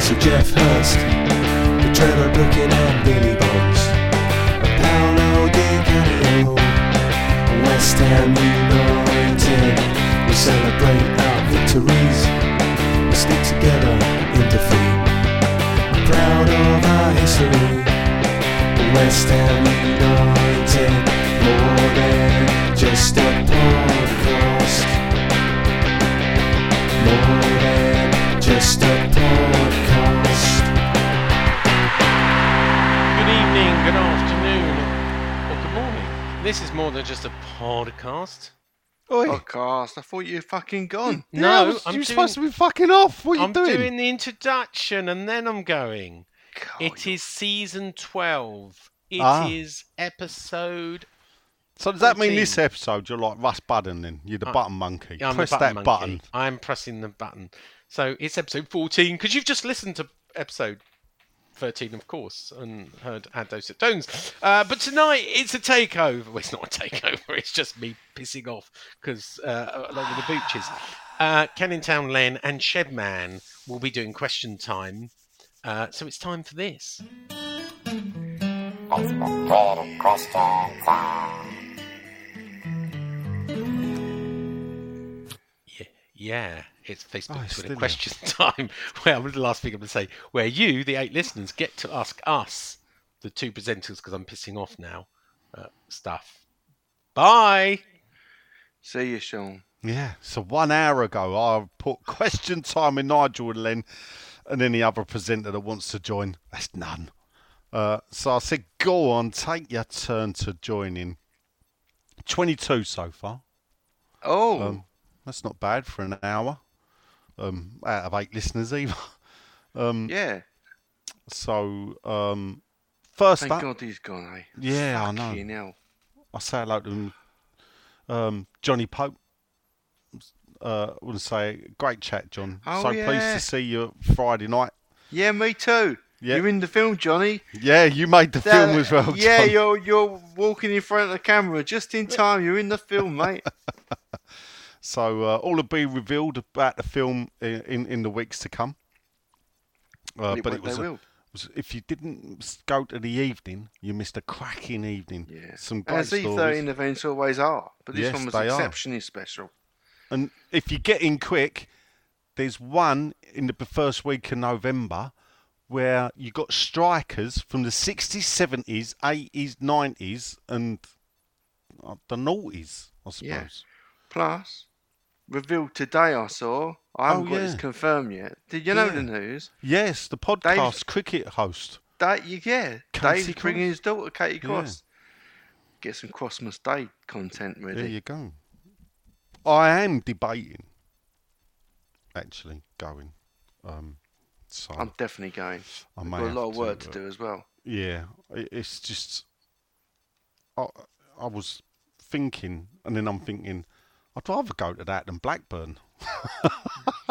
And Sir Geoff Hurst, the Trevor Brooking and Billy Bonds, Paolo Di Canio, West Ham United. We celebrate our victories, we stick together in defeat. We're Proud of our history, West Ham United, more than just a podcast. More than just a podcast. This is more than just a podcast. Oi. podcast. I thought you were fucking gone. Yeah, No, was- I'm you're doing, supposed to be fucking off. What are you doing? I'm doing? doing the introduction and then I'm going. God, It you're- is season 12. It is Ah. episode. so does that mean 14. this episode you're like Russ Button then? You're the button monkey. I'm the Press button that monkey. button. I'm pressing the button. So it's episode 14 because you've just listened to episode 13, of course, and heard Add at Tones. Uh, but tonight it's a takeover. Well, it's not a takeover, it's just me pissing off because uh, along with the booches. Uh, Town Len and Shedman will be doing question time. Uh, so it's time for this. Yeah, yeah, it's Facebook Oh, it's Twitter still question time. Well, the last thing I'm going to say, where you, the eight listeners, get to ask us, the two presenters, because I'm pissing off now, uh, stuff. Bye. See you, Sean. Yeah. So one hour ago I put question time with Nigel and Len and any other presenter that wants to join. That's none. Uh, so I said, go on, take your turn to join in. 22 so far. Oh, Um, that's not bad for an hour. Um, out of eight listeners either. Um, yeah. So, um, first Thank up, God he's gone, eh? Yeah, I know. Hell. I say hello to um, Johnny Pope. Uh, I want to say great chat, John. Oh, so pleased to see you Friday night. Yeah, me too. Yeah. You're in the film, Johnny. Yeah, you made the film as well. Yeah, John. you're you're walking in front of the camera just in time. You're in the film, mate. So uh, all will be revealed about the film in, in, in the weeks to come. Uh, They but it was, a- was if you didn't go to the evening, you missed a cracking evening. Yeah. Some great As these stories. 13 events always are. But this Yes, one was they are. exceptionally special. And if you get in quick, there's one in the first week of November where you got strikers from the 60s, 70s, 80s, 90s, and uh, the noughties, I suppose. Yeah. Plus, revealed today, I saw. I haven't Oh, got this confirmed yet. Did you know Yeah. the news? Yes, the podcast cricket host. That you yeah, Casey Dave's bringing his daughter Katie Yeah. Cross. Get some Christmas Day content ready. There you go. I am debating, actually, going. Um, so I'm definitely going. I may got a lot of work to uh, do as well. Yeah, it's just I, I was thinking, and then I'm thinking, I'd rather go to that than Blackburn.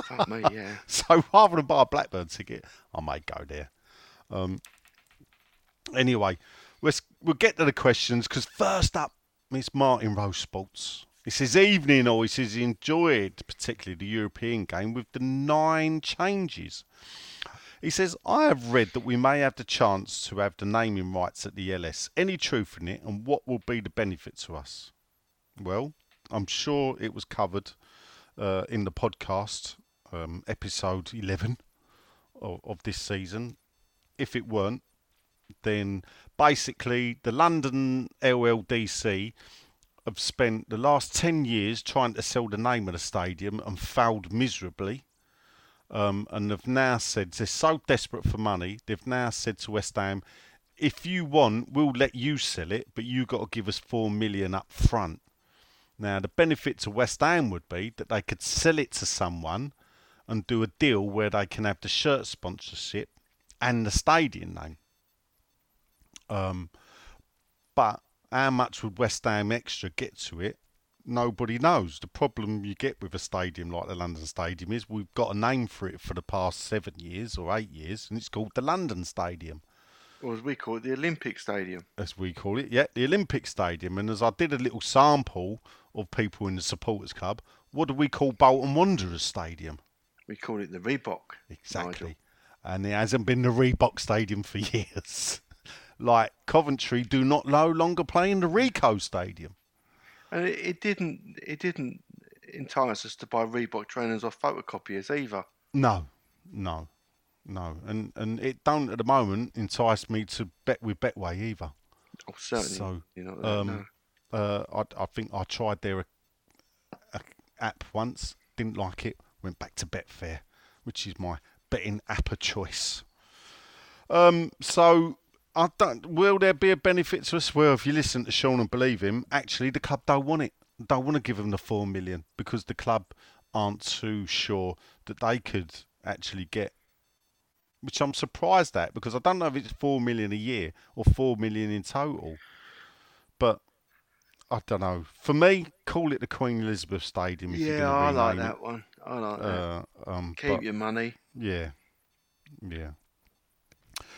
Fuck me, yeah. So rather than buy a Blackburn ticket, I may go there. Um, anyway, let's we'll get to the questions because first up, Miss Martin Rose Sports. He says evening, or he says he enjoyed particularly the European game with the nine changes. He says, I have read that we may have the chance to have the naming rights at the LS. Any truth in it, and what will be the benefit to us? Well, I'm sure it was covered uh, in the podcast, um, episode 11 of, of this season. If it weren't, then basically the London LLDC have spent the last 10 years trying to sell the name of the stadium and failed miserably. Um, and they've now said they're so desperate for money, they've now said to West Ham, if you want, we'll let you sell it, but you've got to give us four million up front. Now, the benefit to West Ham would be that they could sell it to someone and do a deal where they can have the shirt sponsorship and the stadium name. Um, but how much would West Ham Extra get to it? Nobody knows. The problem you get with a stadium like the London Stadium is we've got a name for it for the past seven years or eight years, and it's called the London Stadium Or as we call it, the Olympic Stadium. as we call it, yeah, the Olympic Stadium. And as I did a little sample of people in the supporters club, what do we call Bolton Wanderers Stadium? We call it the Reebok. Exactly. Nigel. And it hasn't been the Reebok Stadium for years. like Coventry do not no longer play in the Ricoh Stadium. And it, it didn't it didn't entice us to buy Reebok trainers or photocopiers either. No, no, no. And and it don't at the moment entice me to bet with Betway either. Oh, certainly. So, you know, um, no. Uh, I, I think I tried their uh, app once, didn't like it, went back to Betfair, which is my betting app of choice. Um, so I don't. Will there be a benefit to us? Well, if you listen to Sean and believe him, actually the club don't want it. Don't want to give them the four million because the club aren't too sure that they could actually get. Which I'm surprised at because I don't know if it's four million a year or four million in total. But I don't know. For me, call it the Queen Elizabeth Stadium. Yeah, I like that one. I like it. that. Uh, um, Keep but- your money. yeah, yeah.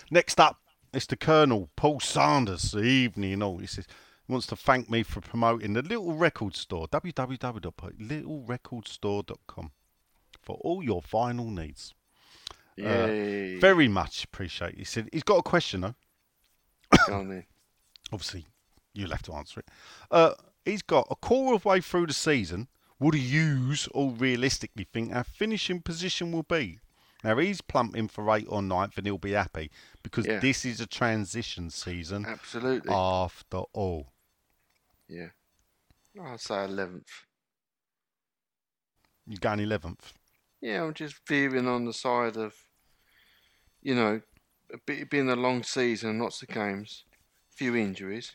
Next up, it's the Colonel Paul Sanders. The evening, all he says he wants to thank me for promoting the Little Record Store www.littlerecordstore.com for all your vinyl needs. Yay. Uh, Very much appreciate. He said he's got a question though. Go on then. Obviously, you'll have to answer it. Uh, he's got a quarter of the way through the season. What do yous all realistically think our finishing position will be? Now he's plumping for eight or ninth, and he'll be happy because Yeah. this is a transition season Absolutely. after all. yeah. I'll say eleventh. You're going eleventh. Yeah, I'm just veering on the side of, you know, a bit, being a long season, lots of games, few injuries.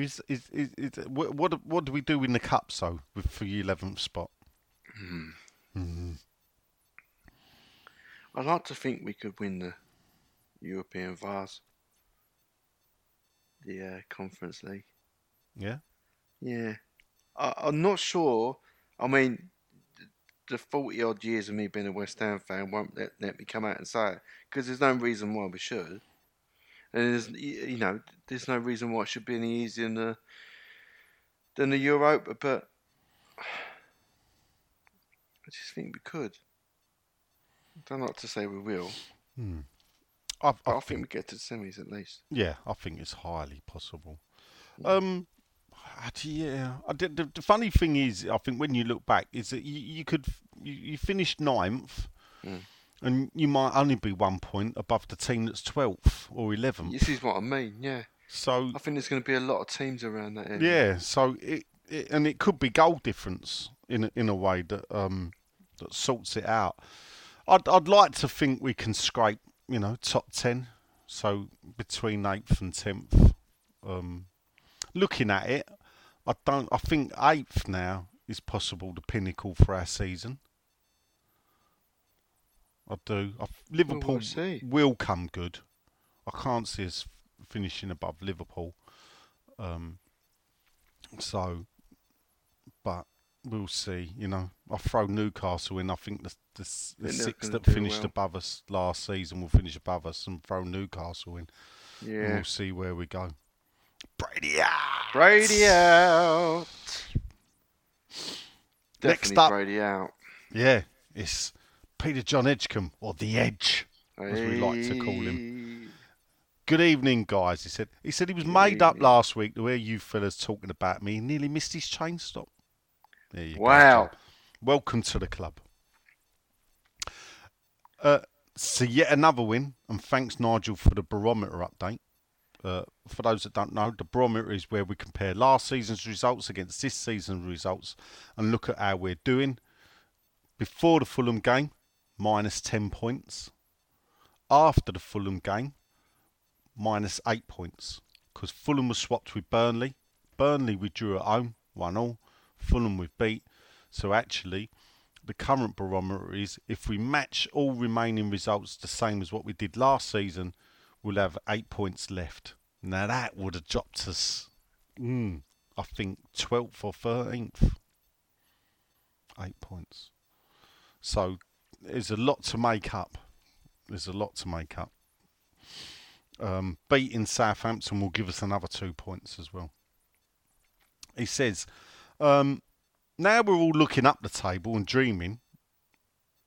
Is, is, is, is, what, what what do we do in the cup so with for the eleventh spot? Mhm. I'd like to think we could win the European Vase, the uh, Conference League. Yeah, Yeah, I, I'm not sure. I mean, the forty odd years of me being a West Ham fan won't let, let me come out and say it because there's no reason why we should. And there's, you know, there's no reason why it should be any easier than the than the Europa. But I just think we could. I don't like to say we will, I, I, I, think we get to the semis at least. Yeah, I think it's highly possible. Um, yeah. I did, the, the funny thing is, I think when you look back, is that you, you could you, you finished ninth, Mm. And you might only be one point above the team that's twelfth or eleventh. This is what I mean. Yeah, So I think there's going to be a lot of teams around that area. yeah, so it, it and it could be goal difference in a, in a way that um that sorts it out. I'd I'd like to think we can scrape you know top ten, so between eighth and tenth. Um, looking at it, I don't. I think eighth now is possible the pinnacle for our season. I do. I, Liverpool will come good. I can't see us finishing above Liverpool. Um, so, but we'll see. You know, I'll throw Newcastle in. I think the the, the six that finished well. above us last season will finish above us, and throw Newcastle in. And Yeah. we'll see where we go. Brady out. Brady out. Next Definitely up. Brady out. Yeah, it's Peter John Edgecombe or the Edge, as we like to call him. Good evening, guys. He said. He said he was made up last week to hear you fellas talking about me. He nearly missed his train stop. There you go. Wow. John. Welcome to the club. Uh, so yet another win, and thanks Nigel for the barometer update. Uh, for those that don't know, the barometer is where we compare last season's results against this season's results and look at how we're doing. Before the Fulham game, minus 10 points. After the Fulham game, minus 8 points. Because Fulham was swapped with Burnley. Burnley we drew at home, 1 all. Fulham we've beat. So actually, the current barometer is if we match all remaining results the same as what we did last season, we'll have eight points left. Now that would have dropped us, mm, I think, 12th or 13th. Eight points. So there's a lot to make up. There's a lot to make up. Um, beating Southampton will give us another two points as well. He says, um, now we're all looking up the table and dreaming.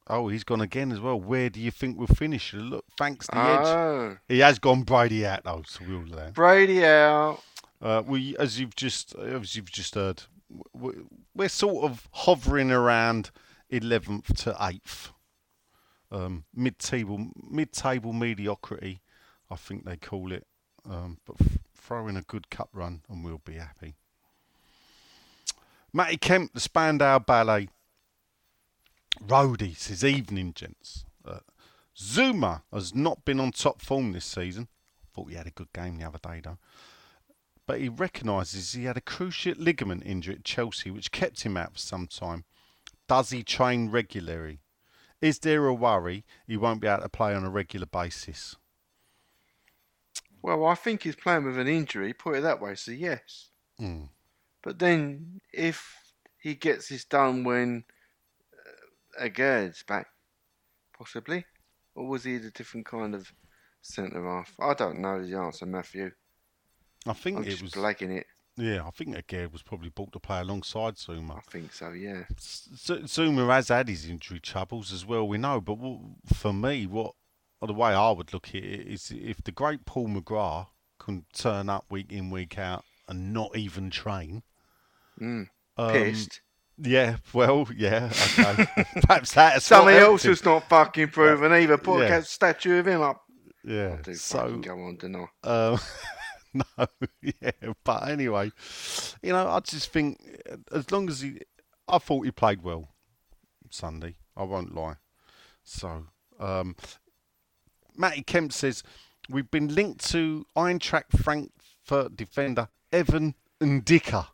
Oh, he's gone again as well. Where do you think we'll finish? Look, thanks the edge. Oh, He has gone Brady out though, so we'll learn. Brady out. Uh, we, as you've just, as you've just heard, we're sort of hovering around eleventh to eighth, um, mid-table, mid-table mediocrity, I think they call it. Um, but f- throw in a good cup run and we'll be happy. Matty Kemp, the Spandau Ballet. Roadie says, evening, gents. Uh, Zouma has not been on top form this season. Thought he had a good game the other day, though. But he recognises he had a cruciate ligament injury at Chelsea, which kept him out for some time. Does he train regularly? Is there a worry he won't be able to play on a regular basis? Well, I think he's playing with an injury. Put it that way. So yes. Mm. But then, if he gets this done when uh, Aguerd's back, possibly, or was he a different kind of centre half? I don't know the answer, Matthew. I think I'm it just was. blagging it. Yeah, I think Aguerd was probably bought to play alongside Zouma. I think so. Yeah. Z- Zouma has had his injury troubles as well, we know. But for me, what the way I would look at it is if the great Paul McGrath can turn up week in, week out and not even train. Mm. um, Pissed. Yeah, well, yeah, okay. Perhaps that's something else who's not fucking proven either. Put Yeah. a statue of him up. Yeah. I do so, go on, don't I? Um, no, yeah, but anyway, you know, I just think as long as he, I thought he played well Sunday. I won't lie. So, um, Matty Kemp says we've been linked to Eintracht Frankfurt defender Evan N'Dicka,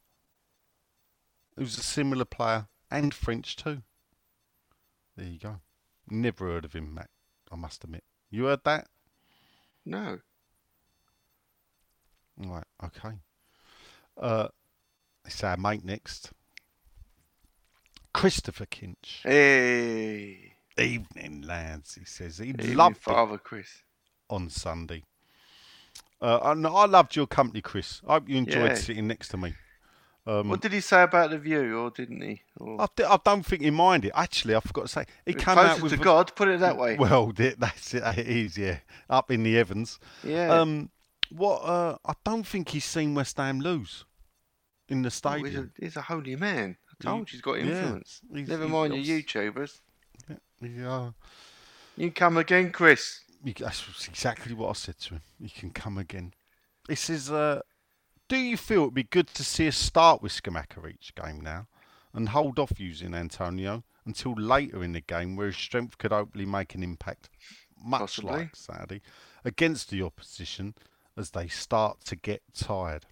who's a similar player and French too. There you go. Never heard of him, Matt. I must admit. You heard that? No. Right, okay. Uh, it's our mate next. Christopher Kinch. Hey. Evening, lads, he says. He Evening, loved it Father Chris. on Sunday. Uh, and I loved your company, Chris. I hope you enjoyed Yeah. sitting next to me. Um, What did he say about the view, or didn't he? Or I, d- I don't think he minded. Actually, I forgot to say. He came out closer with. to God, put it that way. Well, that's it. It is, yeah. Up in the heavens. yeah. Um, what? Uh, I don't think he's seen West Ham lose in the Oh, stadium. he's, a, he's a holy man. I told you he's got yeah, influence. he's- Never he's mind obs- your YouTubers. Yeah, You come again, Chris. that's exactly what I said to him. You can come again. He says, uh, "Do you feel it'd be good to see us start with Scamacca each game now, and hold off using Antonio until later in the game, where his strength could hopefully make an impact, much Possibly. like Saturday, against the opposition as they start to get tired."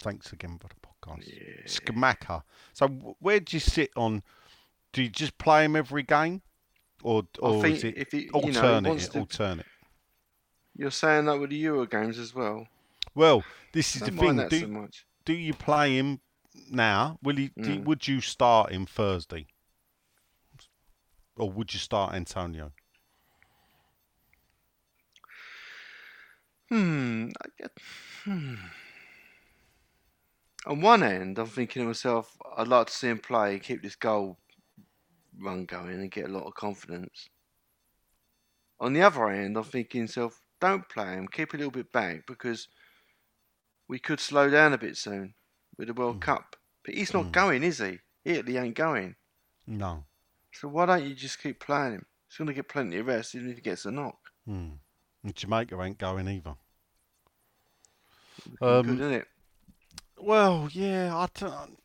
Thanks again for the podcast, Yeah. Scamacca. So, where do you sit on? Do you just play him every game, or or is it if he, you alternate? know, to, alternate. you're saying that with the Euro games as well. Well, this is the thing. that so Do, much. do you play him now? Will he? do- Mm. would you start him Thursday, or would you start Antonio? Hmm. I get- hmm. On one end, I'm thinking to myself, I'd like to see him play, and keep this goal run going, and get a lot of confidence. On the other end, I'm thinking to myself, don't play him, keep a little bit back because we could slow down a bit soon with the World Cup. But he's not Mm. going, is he? Italy ain't going. No. So why don't you just keep playing him? He's going to get plenty of rest even if he gets a knock. Hmm. And Jamaica ain't going either. Looking Um, good, isn't it? Well, yeah, I don't,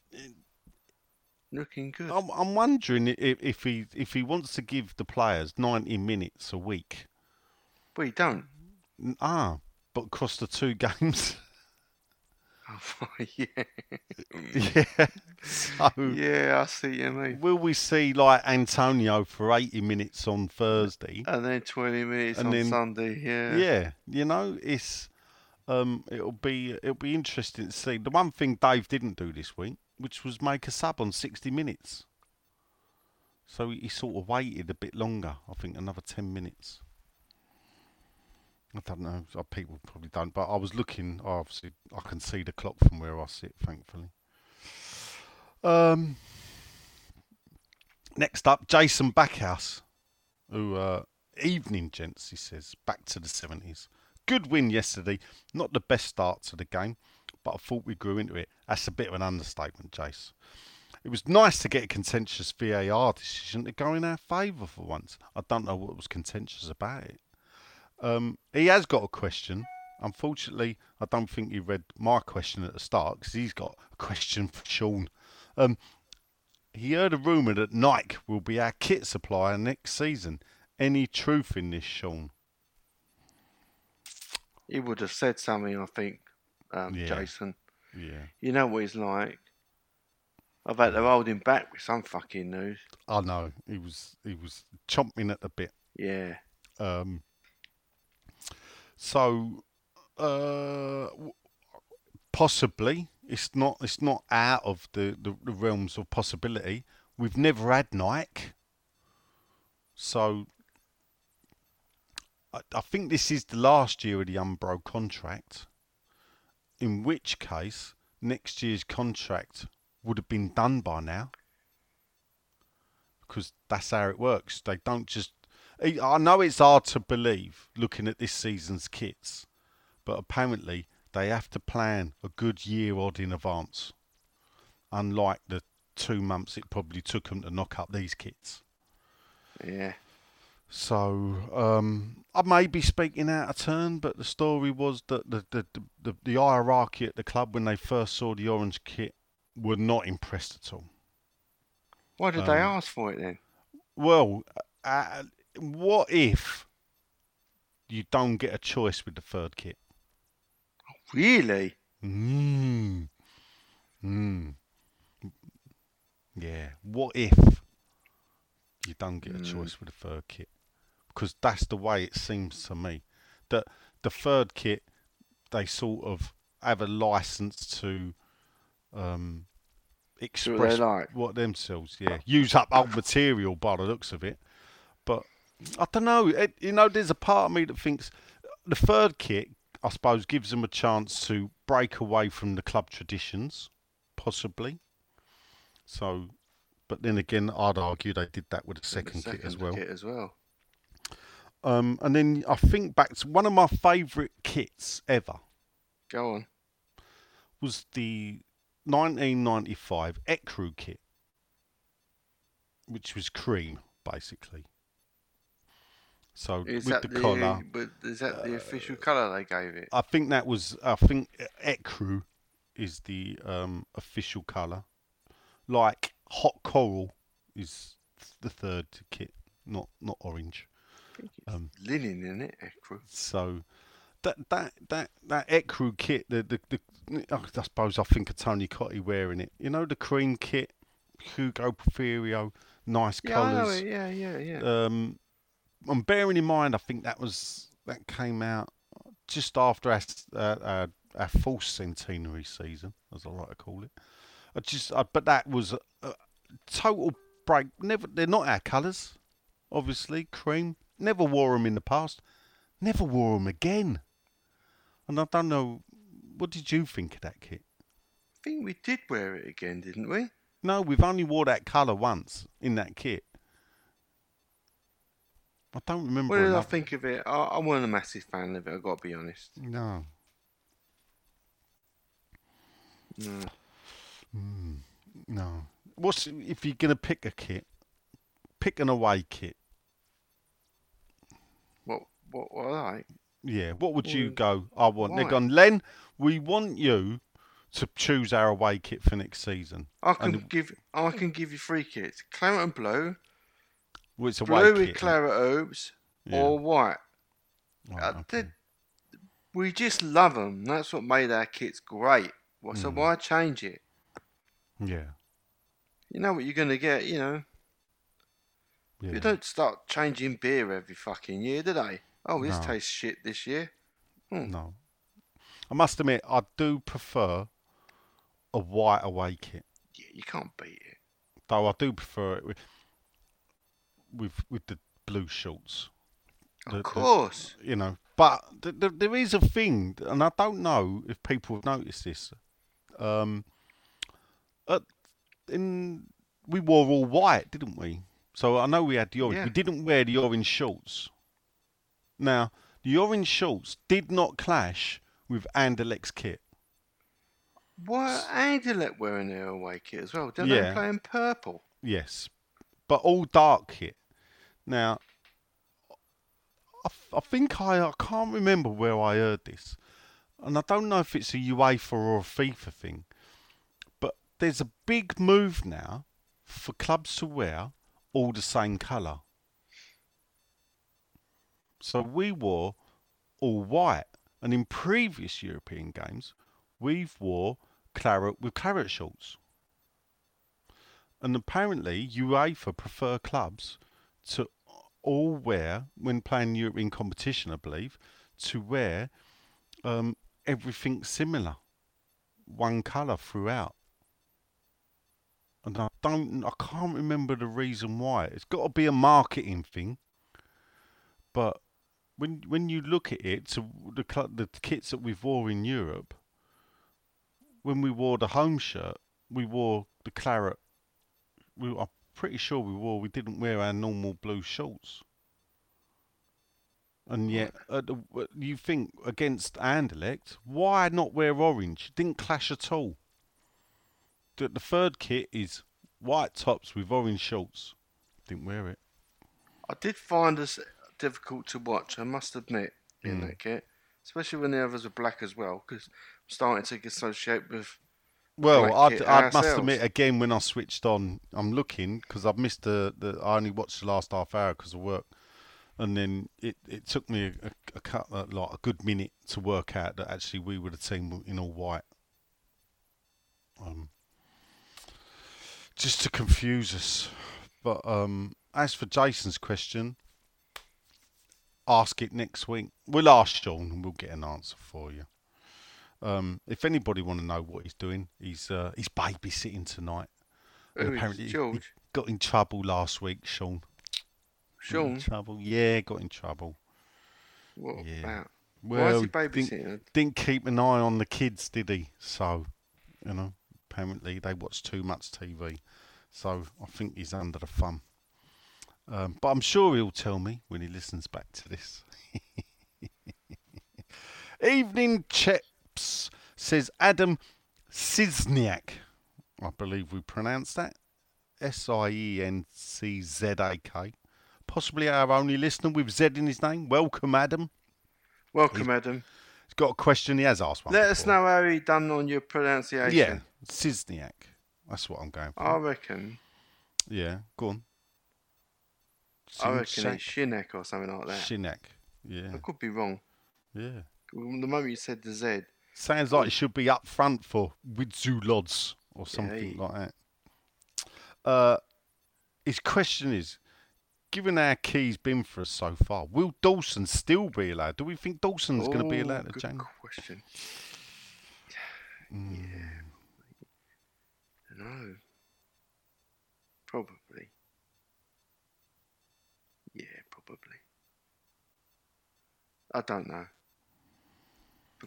Looking good. I'm, I'm wondering if, if he if he wants to give the players 90 minutes a week. Well, you don't. Ah, but across the two games. Oh, yeah. Yeah. So Yeah, I see you mean. will we see like Antonio for 80 minutes on Thursday? And then 20 minutes And on then- Sunday, yeah. Yeah, you know, it's um, it'll be it'll be interesting to see. The one thing Dave didn't do this week, which was make a sub on 60 minutes. So he sort of waited a bit longer. I think another 10 minutes. I don't know. People probably don't, but I was looking. Obviously, I can see the clock from where I sit. Thankfully. Um. Next up, Jason Backhouse, who uh, evening gents. He says back to the seventies. Good win yesterday. Not the best start to the game, but I thought we grew into it. That's a bit of an understatement, Jace. It was nice to get a contentious VAR decision to go in our favour for once. I don't know what was contentious about it. Um, he has got a question. Unfortunately, I don't think he read my question at the start because he's got a question for Sean. Um, he heard a rumour that Nike will be our kit supplier next season. Any truth in this, Sean? He would have said something, I think, um, Yeah. Jason. Yeah, You know what he's like. I bet they're holding back with some fucking news. I know. He was he was chomping at the bit. Yeah. Um, so, uh, possibly it's not it's not out of the, the, the realms of possibility. We've never had Nike, so I, I think this is the last year of the Umbro contract. In which case, next year's contract would have been done by now, because that's how it works. They don't just I I know it's hard to believe looking at this season's kits, but apparently they have to plan a good year odd in advance. Unlike the two months it probably took them to knock up these kits. Yeah. So um, I may be speaking out of turn, but the story was that the the, the, the, hierarchy at the club when they first saw the orange kit were not impressed at all. Why did they Um, ask for it then? Well, uh, what if you don't get a choice with the third kit? Really? Mm. Mm. Yeah. What if you don't get a Mm. choice with the third kit? Because that's the way it seems to me. That the third kit, they sort of have a license to um, express what like. what themselves, yeah, use up old material by the looks of it. But I don't know. It, you know, there's a part of me that thinks the third kit, I suppose, gives them a chance to break away from the club traditions, possibly. So, but then again, I'd argue they did that with the second, kit as well. Kit as well. Um, and then I think back to one of my favourite kits ever Go on. was the 1995 Ecru kit, which was cream, basically. So Is with that the, the, collar, but is that the official colour they gave it? I think that was. I think Ecru is the um, official colour. Like hot coral is the third kit, not not orange. Um, Linen in it, Ecru. So that that that that Ecru kit, the the, the I suppose I think of Tony Cottee wearing it. You know the cream kit, Hugo Porfirio, nice Yeah, colours. it. Yeah, yeah, yeah. Um, and bearing in mind, I think that was that came out just after our uh, our, our full centenary season, as I like to call it. I just, I, but that was a, a total break. Never, they're not our colours, obviously. Cream. Never wore them in the past. Never wore them again. And I don't know. What did you think of that kit? I think we did wear it again, didn't we? No, we've only wore that colour once in that kit. I don't remember. What did I think of it? I, I wasn't a massive fan of it. I've got to be honest. No. No. No. What's if you're gonna pick a kit? Pick an away kit. What? What? What I like? Yeah. What would you Mm. go? I want. They're gone. Len, we want you to choose our away kit for next season. I can And- give. I can give you three kits: claret and blue, Well, it's away blue with claret herbs, Yeah. or white. Right, Uh, okay. we just love them. That's what made our kits great. Well, So why change it? Yeah. You know what you're going to get, you know. Yeah. You don't start changing beer every fucking year, do they? Oh, this No. tastes shit this year. No. I must admit, I do prefer a white away kit. Yeah, you can't beat it. Though I do prefer it with with, the blue shorts. Of The- the- course. you know. But th- th- there is a thing, and I don't know if people have noticed this. Um, at, in we wore all white, didn't we? So I know we had the orange. Yeah. We didn't wear the orange shorts. Now the orange shorts did not clash with Anderlecht's kit. Why are Anderlecht wearing their away kit as well? Don't Yeah. they play in purple? Yes, but all dark kit. Now, I think I I can't remember where I heard this, and I don't know if it's a UEFA or a FIFA thing, but there's a big move now for clubs to wear all the same colour. So we wore all white, and in previous European games, we've wore claret with claret shorts and apparently UEFA prefer clubs to all wear when playing European competition, I believe, to wear um, everything similar, one colour throughout. And I don't, I can't remember the reason why. It's got to be a marketing thing. But when when you look at it, to the the kits that we've wore in Europe, when we wore the home shirt, we wore the claret we, I'm pretty sure we wore. We didn't wear our normal blue shorts. And yet, w- you think against Anderlecht, why not wear orange? It Didn't clash at all. The, the third kit is white tops with orange shorts. Didn't wear it. I did find this difficult to watch, I must admit, in Mm. that kit. Especially when the others were black as well, because I'm starting to associate with. Well, I'd, kit I must admit again when I switched on, I'm looking because I've missed the, the. I only watched the last half hour because of work, and then it, it took me a, a, cut, uh, like a good minute to work out that actually we were the team in all white. Um, just to confuse us, but um, as for Jason's question, ask it next week. We'll ask Sean and we'll get an answer for you. Um, if anybody want to know what he's doing, he's uh, he's babysitting tonight. Who apparently George? got in trouble last week, Sean. Sean? trouble. Yeah, got in trouble. What Yeah. about? Well, Why is he didn't, babysitting? didn't keep an eye on the kids, did he? So, you know, apparently they watch too much TV. So I think he's under the thumb. Um, but I'm sure he'll tell me when he listens back to this. Evening Says Adam Sizniak. I believe we pronounced that. S I E N C Z A K. Possibly our only listener with Z in his name. Welcome, Adam. Welcome, Adam. He's got a question. He has asked one. Let us know how he done on your pronunciation. Yeah, Sizniak. That's what I'm going for. I reckon. yeah, go on. I reckon it's Shinek or something like that. Shinek. Yeah, I could be wrong. yeah. The moment you said the Z, Sounds like it should be up front for Widzulods or something Yeah. like that. Uh, his question is, given our key's been for us so far, will Dawson still be allowed? Do we think Dawson's going to be Oh, allowed to good change? question. Mm. Yeah. No. Probably. Yeah, probably. I don't know.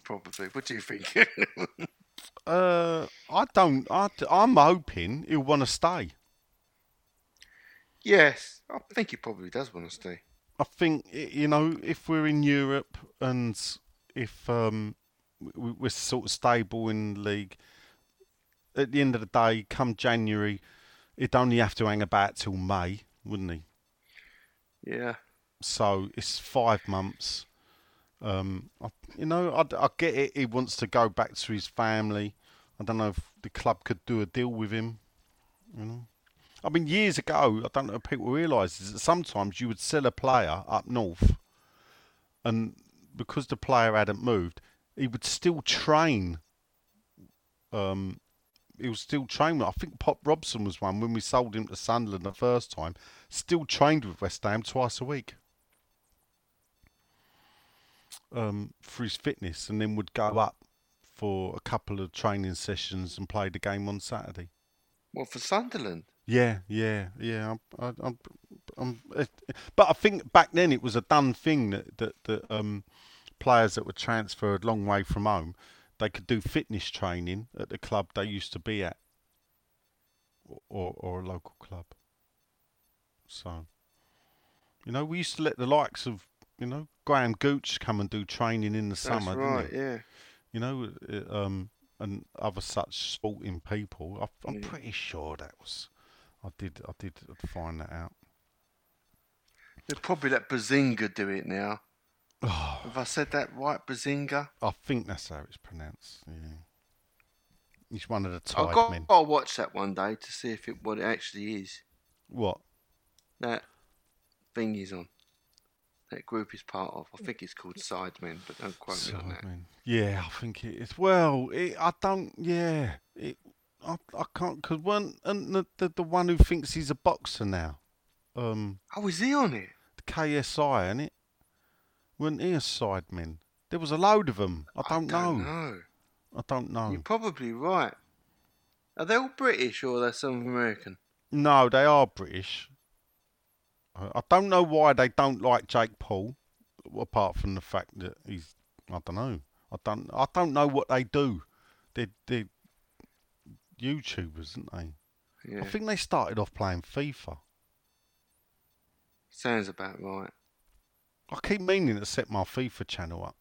Probably. What do you think? Uh, I don't. I, I'm hoping he'll want to stay. yes, I think he probably does want to stay. I think you know if we're in Europe and if um, we're sort of stable in the league, at the end of the day, come January, he'd only have to hang about till May, wouldn't he? Yeah. So it's five months. Um, I, you know, I, I get it. He wants to go back to his family. I don't know if the club could do a deal with him. You know, I mean, years ago, I don't know if people realise is that sometimes you would sell a player up north, and because the player hadn't moved, he would still train Um, he was still training. I think Pop Robson was one when we sold him to Sunderland the first time. Still trained with West Ham twice a week. Um, for his fitness, and then would go up for a couple of training sessions and play the game on Saturday. Well, for Sunderland? Yeah, yeah, yeah. I'm, I, I'm, I'm, eh, but I think back then it was a done thing that that, that um, players that were transferred long way from home, they could do fitness training at the club they used to be at, or or a local club. So, you know, we used to let the likes of you know Graham Gooch come and do training in the That's summer, right. didn't he? Yeah. You know, um, and other such sporting people. I, I'm Yeah. pretty sure that was. I did. I did find that out. They'll probably let Behzinga do it now. Oh, Have I said that right, Behzinga? I think that's how it's pronounced. Yeah. He's one of the I've got, men. to watch that one day to see if it what it actually is. What? That thing he's on. That group is part of. I think it's called Sidemen, but don't quote me on that. Sidemen. Yeah, I think it is. Well, it, I don't. Yeah, it. I, I can't because one and the, the the one who thinks he's a boxer now, um, Oh, is he on it? the KSI, ain't it? Weren't he a sidemen? There was a load of them. I don't, know. know. I don't know. You're probably right. Are they all British or are they some American? No, they are British. I I don't know why they don't like Jake Paul, apart from the fact that he's. I don't know. I don't. I don't know what they do. They're, they're YouTubers, aren't they? Yeah. I think they started off playing FIFA. Sounds about right. I keep meaning to set my FIFA channel up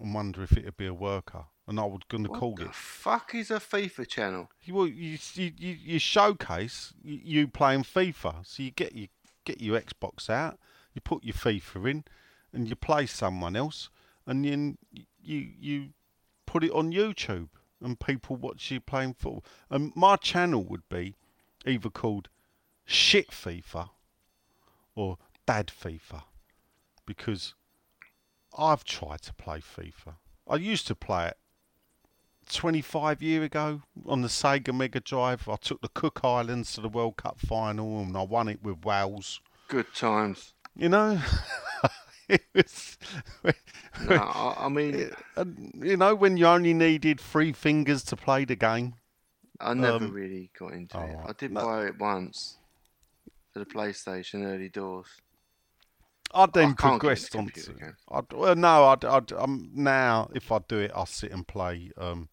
and wonder if it'd be a worker, and I was going to What call the it. fuck is a FIFA channel? You, well, you, you, you, you showcase you, you playing FIFA. So you get your get your Xbox out, you put your FIFA in, and you play someone else, and then you you put it on YouTube, and people watch you playing football. And my channel would be either called Shit FIFA or Dad FIFA, because I've tried to play FIFA. I used to play it 25 year ago on the Sega Mega Drive. I took the Cook Islands to the World Cup final and I won it with Wales. Good times. You know, it was, No, I, mean, you know, when you only needed three fingers to play the game. I never um, really got into it. oh, I did no. buy it once for the PlayStation early doors. I then I can't progressed on. I'd, well, no, I'd, I'd, um, now if I do it, I'll sit and play um,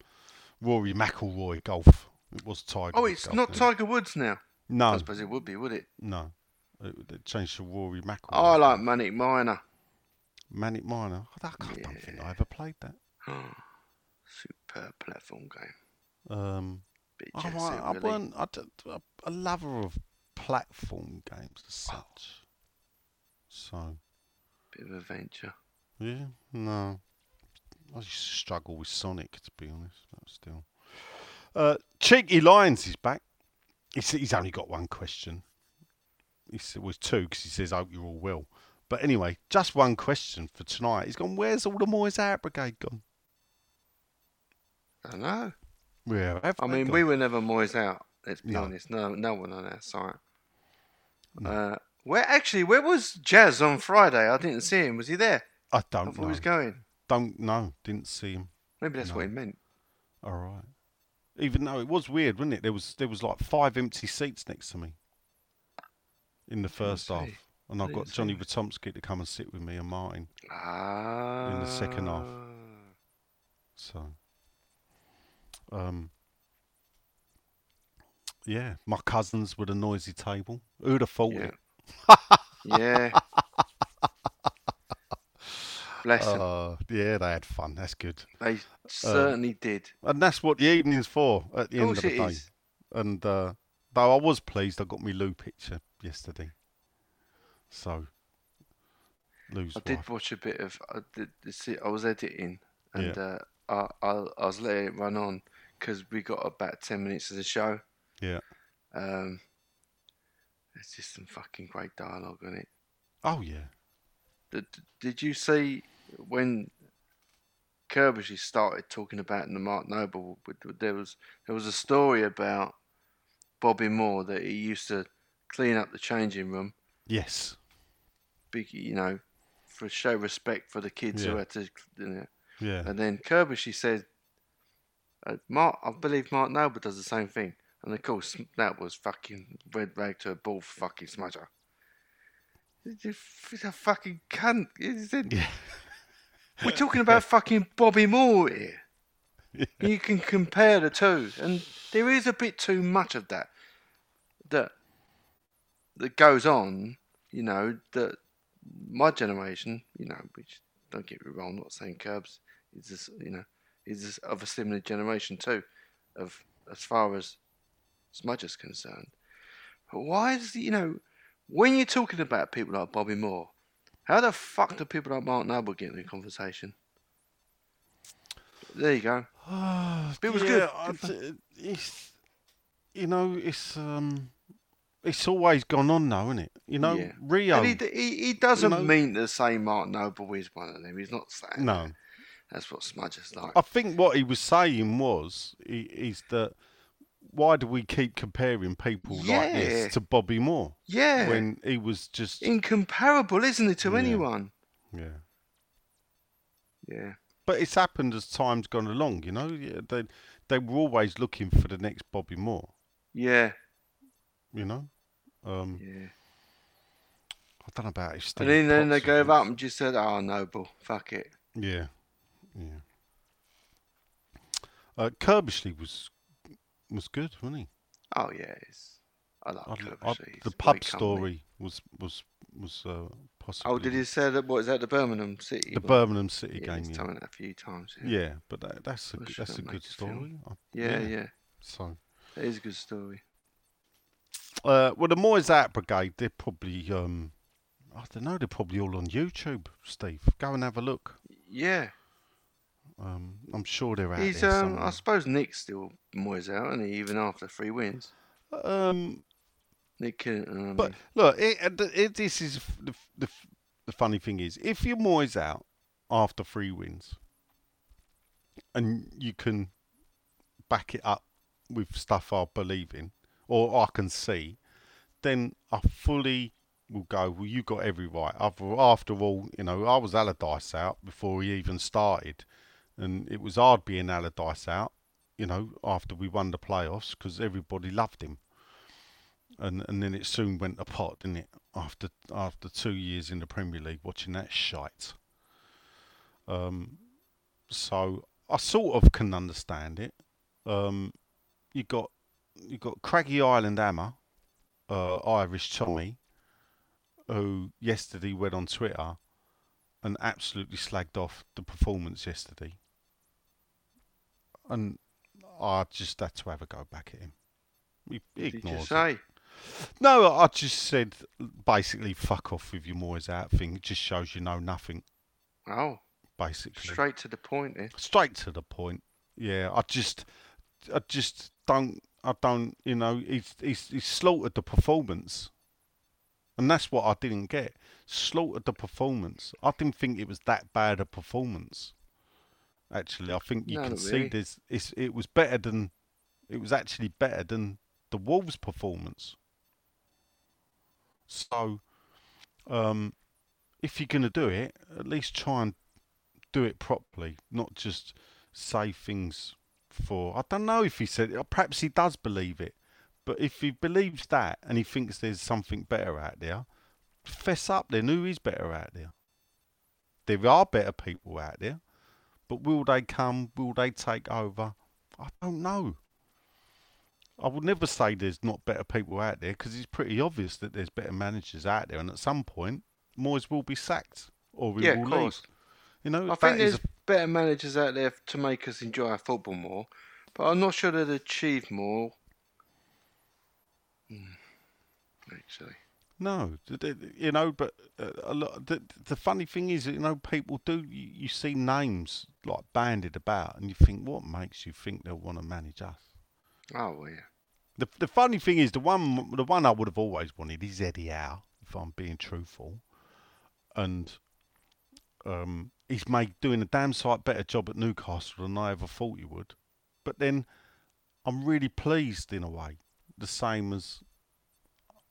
Rory McIlroy golf. It was Tiger. Oh, it's golf, not? Tiger Woods now. No, I suppose it would be, would it? no. It, it changed to Rory McIlroy. Oh, I like Manic Miner. Manic Miner. I don't, I don't think I ever played that. Superb platform game. Um, Bit I, jet wa- set, I really. weren't I, a, a lover of platform games as such. So Bit of adventure. yeah, no. I struggle with Sonic to be honest, but still. Uh, Cheeky Lions is back. He's, he's only got one question. He said was two because he says, "I hope you're all well." But anyway, just one question for tonight. He's gone. Where's all the Moyes Out Brigade gone? I don't know. Where have I mean, gone? we were never Moyes out. Let's be No. honest. No, no one on our site. Uh, where actually? Where was Jazz on Friday? I didn't see him. Was he there? I I don't thought know. he was going. Don't know. Didn't see him. Maybe that's No. what he meant. All right. Even though it was weird, wasn't it? There was there was like five empty seats next to me in the first see. half, and I didn't got Johnny see. Vatomsky to come and sit with me and Martin. Ah. In the second half. So, um, yeah, my cousins were the noisy table. Who'd have thought Yeah. it? Yeah. Bless them. Uh, yeah, they had fun. That's good, They certainly did. and that's what the evening's for. At the Of end of the it day. is. And uh, though I was pleased, I got my Lou picture yesterday. So, Lou's I did watch a bit of. I did see. I was editing, and Yeah. uh, I, I I was letting it run on because we got about ten minutes of the show. Yeah. Um, there's just some fucking great dialogue on it. Oh yeah. Did, did you see when Kirbishy started talking about in the Mark Noble. There was there was a story about Bobby Moore that he used to clean up the changing room, Yes. big, you know, for show respect for the kids who had to, you know. Yeah. And then Kirbishy said, uh, "Mark, I believe Mark Noble does the same thing." And of course, that was fucking red rag to a bull fucking smudger. He's a fucking cunt. He said, Yeah. We're talking about fucking Bobby Moore here. You can compare the two, and there is a bit too much of that that that goes on. You know that my generation, you know, which don't get me wrong, I'm not saying Curbs is this, you know, is this of a similar generation too, of as far as Smudge is concerned. But why is you know when you're talking about people like Bobby Moore, how the fuck do people like Mark Noble get in the conversation? There you go. It was good. I it's, you know, it's um, it's always gone on now, isn't it? You know, Yeah. Rio. He, he, he doesn't know- mean to say Mark Noble is one of them. He's not saying no, that. That's what Smudge is like. I think what he was saying was is that why do we keep comparing people like this to Bobby Moore yeah. when he was just Incomparable, isn't it, to Yeah. anyone? yeah. Yeah. But it's happened as time's gone along. You know, Yeah, they they were always looking for the next Bobby Moore. Yeah. You know, um, Yeah. I don't know about his. And then, then they gave up and just said, oh, Noble, fuck it. Yeah, yeah. Uh, Curbishley was was good, wasn't he? Oh, yeah. It's, I like I- Curbishley. I- He's the pub company. story was was was uh, possibly Oh, did he say that? What is that? The Birmingham City? the one? Birmingham City Yeah, game? he's Yeah. that a few times. Yeah. yeah, but that, that's a Wish g- that's a good make a film. story. I- Yeah, yeah. So, That is a good story. uh, well, the Moyes Out Brigade, they're probably um, I don't know, they're probably all on YouTube. Steve, go and have a look. Yeah. Um, I'm sure they're out He's, there um, I suppose Nick's still Moyes out, and he even after three wins. Um, Killington. I But look, it, it, this is the, the, the funny thing is, if your Moyes out after three wins, and you can back it up with stuff I believe in or I can see, then I fully will go. Well, you got every right. After, after all, you know, I was Allardyce out before he even started, and it was hard being Allardyce out. You know, after we won the playoffs because everybody loved him and and then it soon went pot, didn't it? After after two years in the Premier League, watching that shite. Um, so I sort of can understand it. Um, you got you got Craggy Island Hammer, uh, Irish Tommy, who yesterday went on Twitter and absolutely slagged off the performance yesterday, and I just had to have a go back at him. He what did you ignores it. say? No, I just said basically fuck off with your Moyes out thing. It just shows you know nothing, Oh, basically. straight to the point then. Straight to the point. Yeah, I just, I just don't, I don't, you know, he's he's, he's slaughtered the performance, and that's what I didn't get. Slaughtered the performance. I didn't think it was that bad a performance. Actually, I think you No, can see really. it's, it was better than, it was actually better than the Wolves' performance. So, um, if you're going to do it, at least try and do it properly, not just say things for. I don't know if he said it, perhaps he does believe it, but if he believes that and he thinks there's something better out there, fess up then. Who is better out there? There are better people out there, but will they come? Will they take over? I don't know. I would never say there's not better people out there because it's pretty obvious that there's better managers out there, and at some point, Moyes will be sacked or he Yeah, will of leave. You know, I think there's better managers out there to make us enjoy our football more, but I'm not sure they'd achieve more. Hmm, Actually, No, you know, but uh, a lot. The, the funny thing is, you know, people do. You, you see names like bandied about, and you think, what makes you think they'll want to manage us? oh well, yeah. The the funny thing is, the one the one I would have always wanted is Eddie Howe, if I'm being truthful, and um, he's made doing a damn sight better job at Newcastle than I ever thought he would. But then I'm really pleased in a way, the same as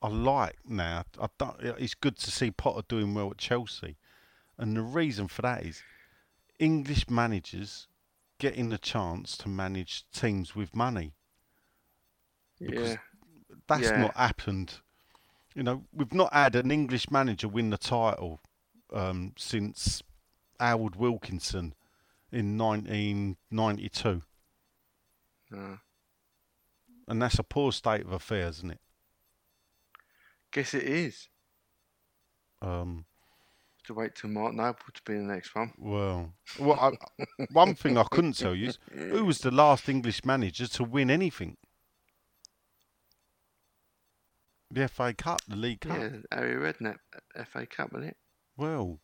I like now. I don't, it's good to see Potter doing well at Chelsea, and the reason for that is English managers getting the chance to manage teams with money. Because Yeah. That's Yeah. not happened. You know, we've not had an English manager win the title um, since Howard Wilkinson in 1992, No. and that's a poor state of affairs, isn't it? Guess it is. Um, To wait till Mark Noble to be the next one. well, well, I, one thing I couldn't tell you is who was the last English manager to win anything. The FA Cup, the League Cup. Yeah, Harry Redknapp, FA Cup, wasn't it? Well,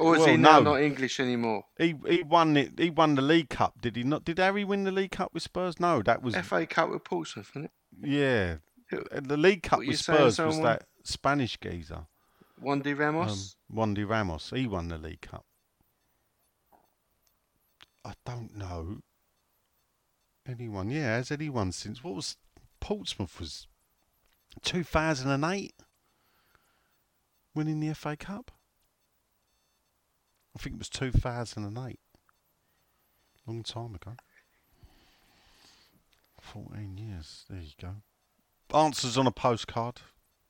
Or is well, he now no. not English anymore? He he won it. He won the League Cup, did he not? Did Harry win the League Cup with Spurs? No, that was FA Cup with Portsmouth, wasn't it? yeah. The League Cup what with Spurs was that Spanish geezer, Juande um, Ramos? Juande Ramos. He won the League Cup. I don't know anyone. Yeah, has anyone since what was Portsmouth was two thousand and eight winning the FA Cup. I think it was two thousand and eight. Long time ago. Fourteen years. There you go. Answers on a postcard,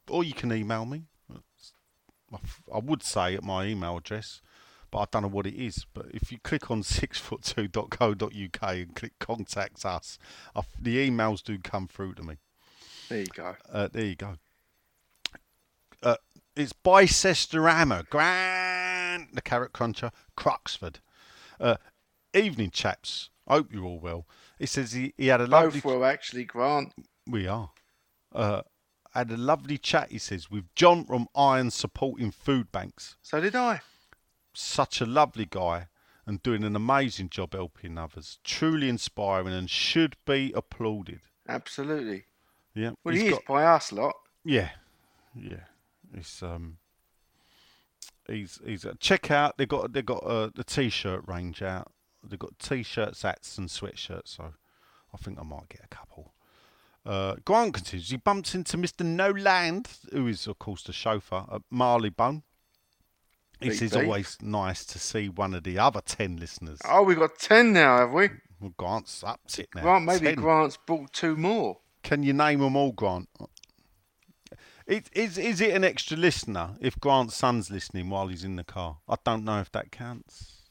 or you can email me. I would say at my email address, but I don't know what it is. But if you click on sixfoot2.co.uk and click contact us, I the emails do come through to me. There you go. Uh, there you go. Uh, it's Bicester Grant, the Carrot Cruncher, Cruxford. Uh, evening, chaps. Hope you're all well. He says he, he had a lovely. Both will actually, Grant. We are. Uh, had a lovely chat. He says with John from Iron supporting food banks. So did I. Such a lovely guy and doing an amazing job helping others. Truly inspiring and should be applauded. Absolutely. Yeah. Well, he's he is got- by us a lot. Yeah, yeah. It's um. He's he's uh, check out. They got they got uh, the t-shirt range out. They got t-shirts, hats, and sweatshirts. So I think I might get a couple. Uh, Grant continues. He bumps into Mr. Noland, who is of course the chauffeur at Marylebone. Beep, says always nice to see one of the other ten listeners. Oh, we've got 10 now, have we? Well, Grant's upped it now. Grant, maybe 10. Grant's bought two more. Can you name them all, Grant? It, is is it an extra listener if Grant's son's listening while he's in the car? I don't know if that counts,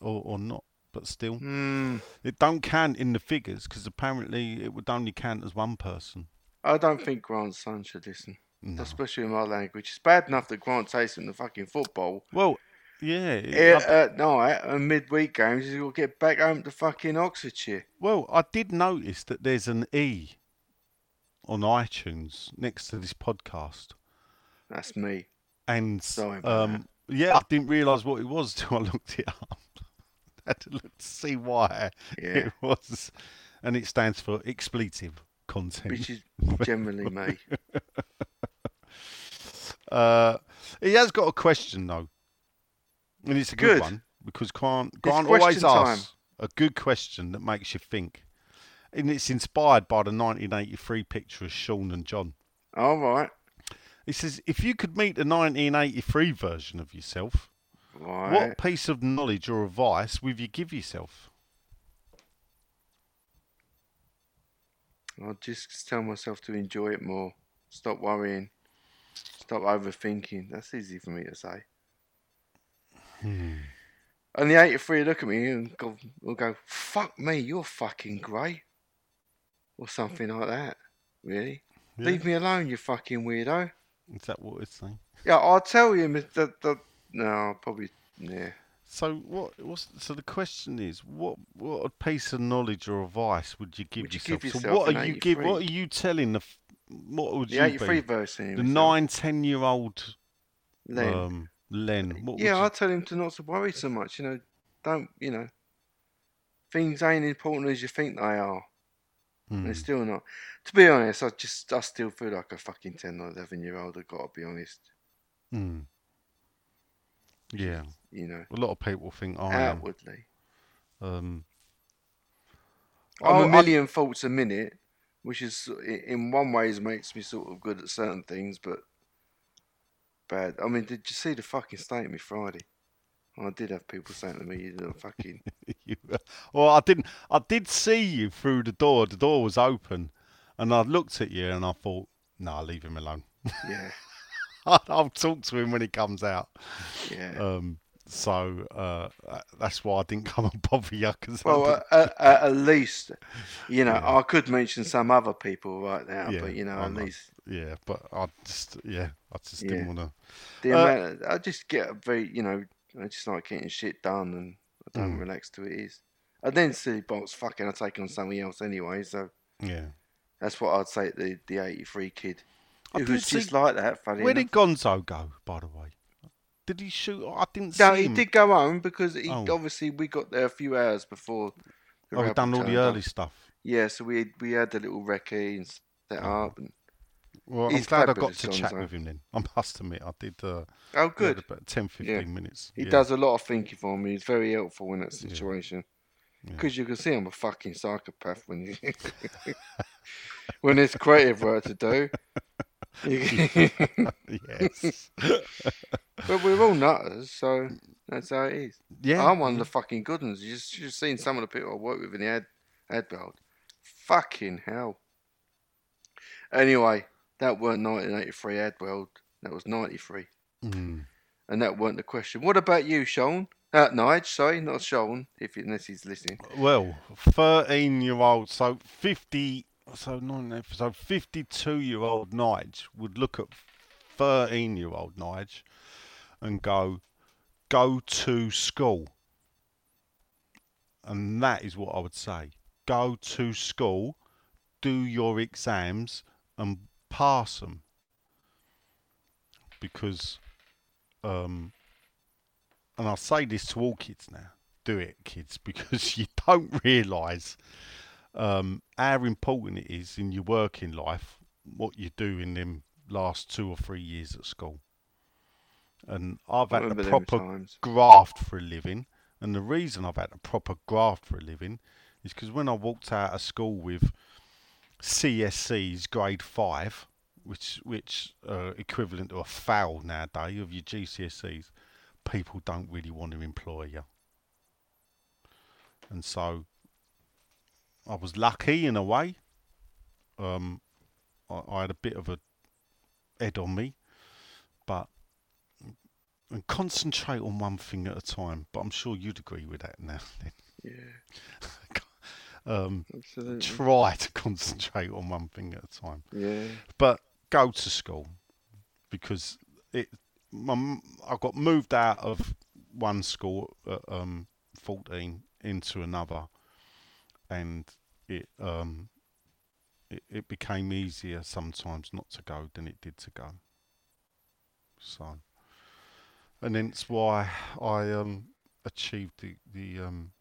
or or not. But still, Hmm. it don't count in the figures because apparently it would only count as one person. I don't think Grant's son should listen. No. Especially in my language. It's bad enough that Grant takes him to fucking football. Well, yeah. it- I- at night and midweek games, he'll get back home to fucking Oxfordshire. well, I did notice that there's an E on iTunes next to this podcast. That's me. And about um, yeah, I didn't realise what it was till I looked it up. Had to look to see why Yeah. it was, and it stands for expletive content. Which is generally me. Uh, he has got a question though, and it's a good, Good. one because Grant, Grant always question time. asks a good question that makes you think, and it's inspired by the 1983 picture of Sean and John. All right. He says, if you could meet the 1983 version of yourself, Right. what piece of knowledge or advice would you give yourself? I'll just tell myself to enjoy it more. Stop worrying. Stop overthinking. That's easy for me to say. Hmm. And the 83 look at me and go, will go, fuck me, you're fucking grey. Or something like that. Really? Yeah. Leave me alone, you fucking weirdo. Is that what it's saying? Yeah, I'll tell him that. that, that no, probably. Yeah. So what? What's, so the question is, what what piece of knowledge or advice would you give Would you yourself? give so what are you give? What are you telling the? What would The you 83 be? version. The nine, ten year old Len. um, Len. Yeah, I'll tell him to not to worry so much. You know, don't, you know, things ain't important as you think they are. They're Hmm. still not. To be honest, I just, I still feel like a fucking 10 or 11 year old, I've got to be honest. Hmm. Yeah. You know, A lot of people think I am. outwardly. Um, I'm I- a I- million faults a minute, which is in one ways makes me sort of good at certain things, but bad. I mean, did you see the fucking state of me Friday? I did have people saying to me, "You little fucking." you, well, I didn't. I did see you through the door. The door was open, and I looked at you and I thought, "No, leave him alone. yeah, I'll talk to him when he comes out." yeah. Um, so uh, that's why I didn't come and bother you. Cause well, uh, uh, uh, at least, you know, Yeah. I could mention some other people right now, Yeah, but you know, I at least yeah, but I just, yeah, I just Yeah. didn't want to. the Uh. I just get very, you know, I just like getting shit done, and I don't Mm. relax to it is. And then silly box, fucking, I take on something else anyway, so. Yeah. That's what I'd say to the, the 83 kid. I did was see- just like that, funny Where enough. did Gonzo go, by the way? Did he shoot? I didn't No, see he him. did go home because he Oh. obviously we got there a few hours before. the Oh, we've done all the early up. stuff. Yeah, so we we had the little recce and set Oh. up. And, Well, I'm He's glad I got to chat with him then. I must admit, I did. Uh, oh, good. about 10, 15 Yeah. minutes. He yeah. does a lot of thinking for me. He's very helpful in that Yeah. situation. Yeah. Because you can see I'm a fucking psychopath when you, when there's creative work to do. Yes. but we're all nutters, so that's how it is. yeah. I'm one of the fucking good ones. You just you've seen some of the people I work with in the ad ad world. Fucking hell. Anyway, that weren't 1983 ad world. That was 93, Mm. and that weren't the question. What about you, Sean? Uh, Nige, sorry, not Sean. If unless he's listening. Well, 13 year old, so 50, so, nine, so 52 year old Nige would look at 13 year old Nige and go, go to school. And that is what I would say. Go to school, do your exams, and pass them. Because, um, and I'll say this to all kids now do it, kids, because you don't realise um, how important it is in your working life what you do in them last two or three years at school. And I've had them proper graft for a living, and the reason I've had to proper graft for a living is because when I walked out of school with CSE's grade five, which which uh, equivalent to a foul nowadays of your GCSEs, people don't really want to employ you. And so I was lucky in a way. Um, I, I had a bit of a head on me, but and concentrate on one thing at a time. But I'm sure you'd agree with that now. Yeah, um, absolutely. try to concentrate on one thing at a time. Yeah, But go to school because it. My, I got moved out of one school at um, 14 into another, and it um, it, it became easier sometimes not to go than it did to go. So, and hence why I um, achieved the the um,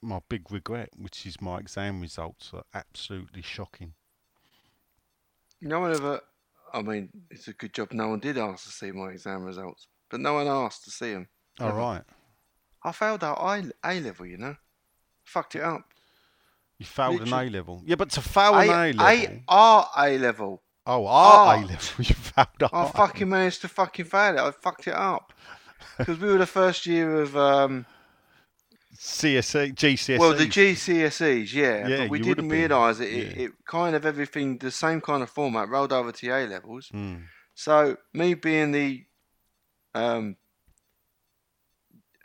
my big regret, which is my exam results are absolutely shocking. no one ever. I mean, it's a good job no one did ask to see my exam results, but no one asked to see them. All Ever. right, I failed our A A level, you know, fucked it up. you failed an A level. Yeah, but to fail an A level. A R A level. oh, our A level. You failed it. I fucking managed to fucking fail it. I fucked it up because we were the first year of um, CSE, GCSE. well the GCSEs, yeah, Yeah, but we you didn't been, realise it, it. yeah. It kind of everything the same kind of format rolled over to A levels. Mm. So me being the um,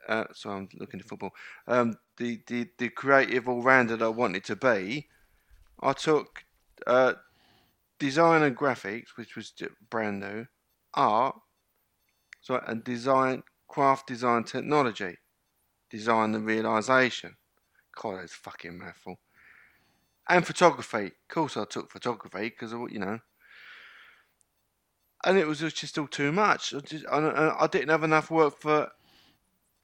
uh, so I'm looking at football. Um, the, the the creative all rounder that I wanted to be, I took uh, design and graphics, which was brand new, art, so and design, craft design technology, design and realization. God, that's fucking mouthful. And photography. Of course, I took photography because you know and it was just all too much. I, just, I I didn't have enough work for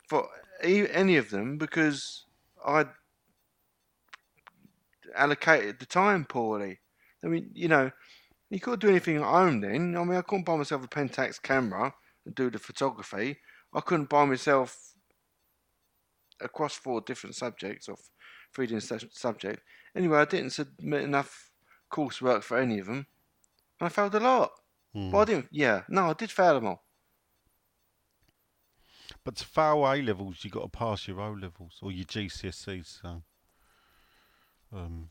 for any of them because I allocated the time poorly. I mean, you know, you couldn't do anything at home then. I mean, I couldn't buy myself a Pentax camera and do the photography. I couldn't buy myself across four different subjects or three different subjects. Anyway, I didn't submit enough coursework for any of them. And I failed a lot. Hmm. Well, I didn't. Yeah, no, I did fail them all. But to fail A levels, you've got to pass your O levels or your GCSEs. So, um,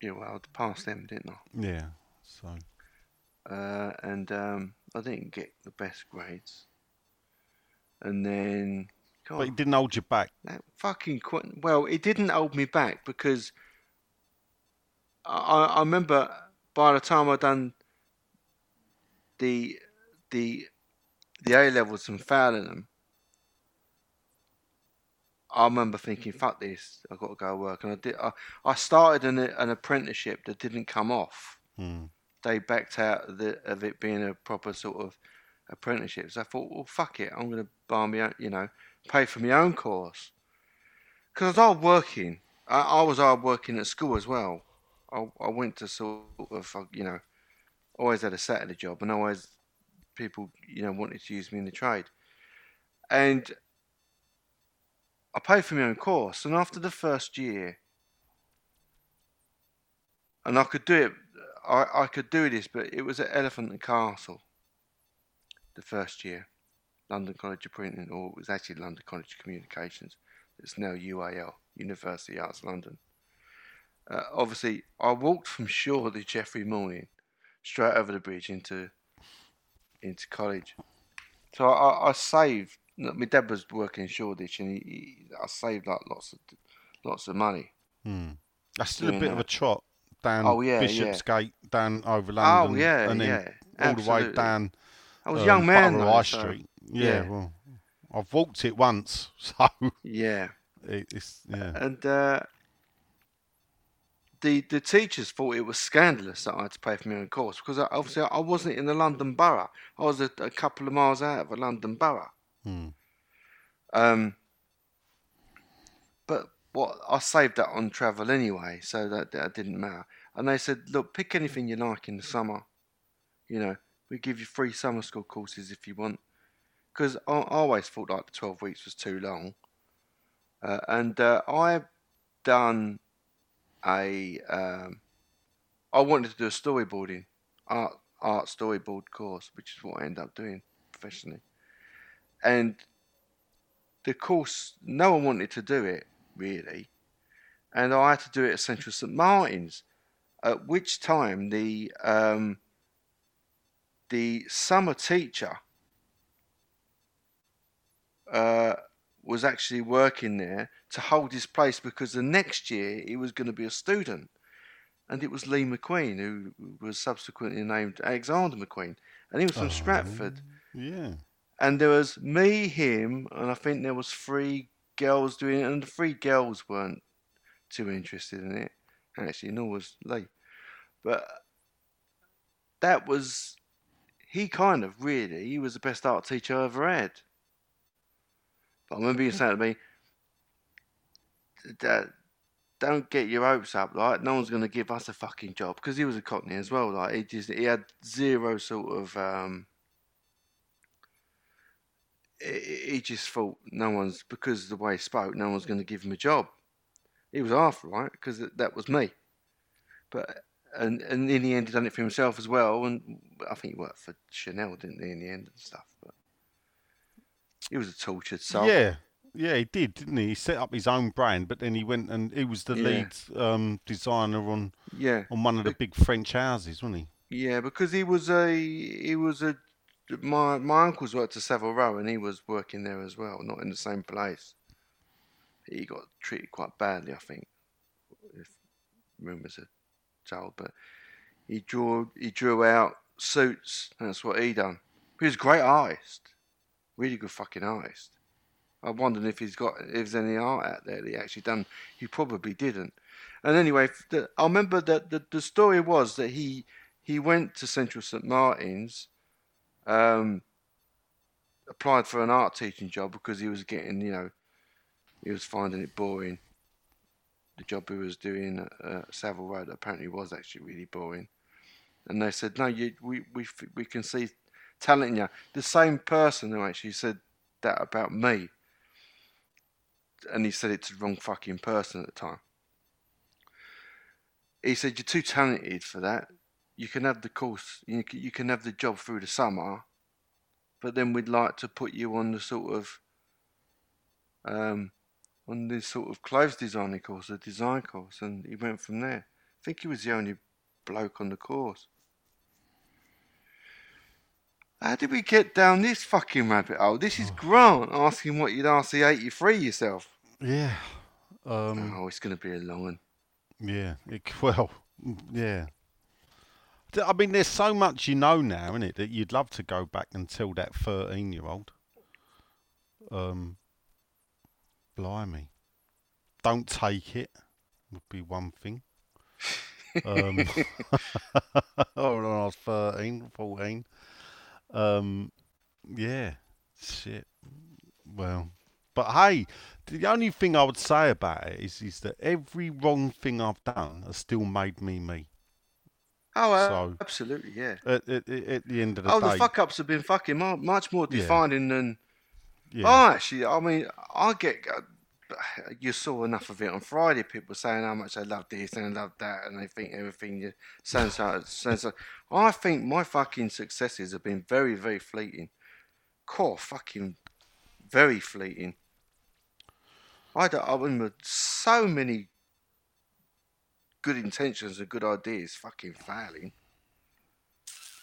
Yeah, well, I passed them, didn't I? yeah. So uh, and um, I didn't get the best grades. And then, God, but it didn't hold you back. that fucking qu- well, it didn't hold me back because I, I I remember by the time I'd done the the the A levels and failing them, I remember thinking, "Fuck this! I've got to go work." And I did. I, I started an an apprenticeship that didn't come off Hmm. they backed out of, the, of it being a proper sort of apprenticeship. So I thought, well, fuck it, I'm going to buy me, own, you know, pay for my own course. Because I was hard working. I, I was hard working at school as well. I, I went to sort of, you know, always had a Saturday job, and always people, you know, wanted to use me in the trade. And I paid for my own course, and after the first year, and I could do it. I, I could do this, but it was at Elephant and Castle. The first year, London College of Printing, or it was actually London College of Communications. It's now UAL, University Arts London. Uh, obviously, I walked from Shoreditch every morning, straight over the bridge into into college. So I, I, saved. My dad was working in Shoreditch, and he, he, I saved like lots of lots of money. Hmm. That's still a bit of a trot down Oh, yeah, yeah. Bishopsgate, down over London, oh yeah, and then yeah, all the way down I was a um, young man though, High so- Street. Yeah, yeah. well, I've walked it once, so Yeah, it, it's yeah. and uh, the the teachers thought it was scandalous that I had to pay for my own course because I, obviously I wasn't in the London borough. I was a, a couple of miles out of a London borough. Hmm. Um, but what I saved that on travel anyway, so that, that didn't matter. And they said, look, pick anything you like in the summer. You know, we give you free summer school courses if you want. Because I, I always thought like the twelve weeks was too long. Uh, and uh, I've done a. Um, I wanted to do a storyboarding, art art storyboard course, which is what I ended up doing professionally. And the course, no one wanted to do it really, and I had to do it at Central St Martin's. At which time the um, the summer teacher uh, was actually working there to hold his place because the next year he was going to be a student, and it was Lee McQueen who was subsequently named Alexander McQueen, and he was from oh, Stratford Yeah. and there was me, him, and I think there was three girls doing it, and the three girls weren't too interested in it. Actually, nor was Lee. But that was he kind of really he was the best art teacher I ever had. But I remember you saying to me, "Dad, don't get your hopes up. Like no one's going to give us a fucking job because he was a Cockney as well. Like he just he had zero sort of um, he just thought no one's because the way he spoke, no one's going to give him a job. He was after right because that was me, but and and in the end he done it for himself as well. And I think he worked for Chanel, didn't he? In the end and stuff, but he was a tortured soul. Yeah. Yeah, he did, didn't he? He set up his own brand, but then he went and he was the Yeah. lead um, designer on, yeah, on one of the big French houses, wasn't he? yeah. Because he was a he was a my my uncle's worked at Savile Row and he was working there as well, not in the same place. He got treated quite badly, I think, if rumours are told. But he drew he drew out suits. And that's what he done. He was a great artist, really good fucking artist. I wondered if he's got if there's any art out there that he actually done. He probably didn't. And anyway, the, I remember that the, the story was that he he went to Central St Martin's, um, applied for an art teaching job because he was getting you know he was finding it boring. The job he was doing at uh, Savile Row apparently was actually really boring. And they said, no, you, we, we, we can see talenting you. The same person who actually said that about me, and he said it to the wrong fucking person at the time. He said, You're too talented for that. You can have the course, you can, you can have the job through the summer, but then we'd like to put you on the sort of um, on this sort of clothes designing course, a design course, and he went from there. I think he was the only bloke on the course. How did we get down this fucking rabbit hole? This is Grant asking what you'd ask the 83 yourself. Yeah. Um, Oh, it's going to be a long one. Yeah. It, well, yeah. I mean, there's so much you know now, isn't it, that you'd love to go back and tell that 13 year old. Um, blimey. Don't take it, would be one thing. Um, or when I was 13, 14. Um, yeah. Shit. Well, but hey, the only thing I would say about it is, is that every wrong thing I've done has still made me me. Oh, uh, So- absolutely, yeah. At, at, at the end of the day. Oh, day, the fuck ups have been fucking much more Yeah. defining than. yeah, Oh, actually, I mean, I get. uh, You saw enough of it on Friday. People saying how much they love this and they love that, and they think everything you so so so. so. I think my fucking successes have been very, very fleeting. Core fucking very fleeting. I don't. I mean, so many good intentions and good ideas fucking failing.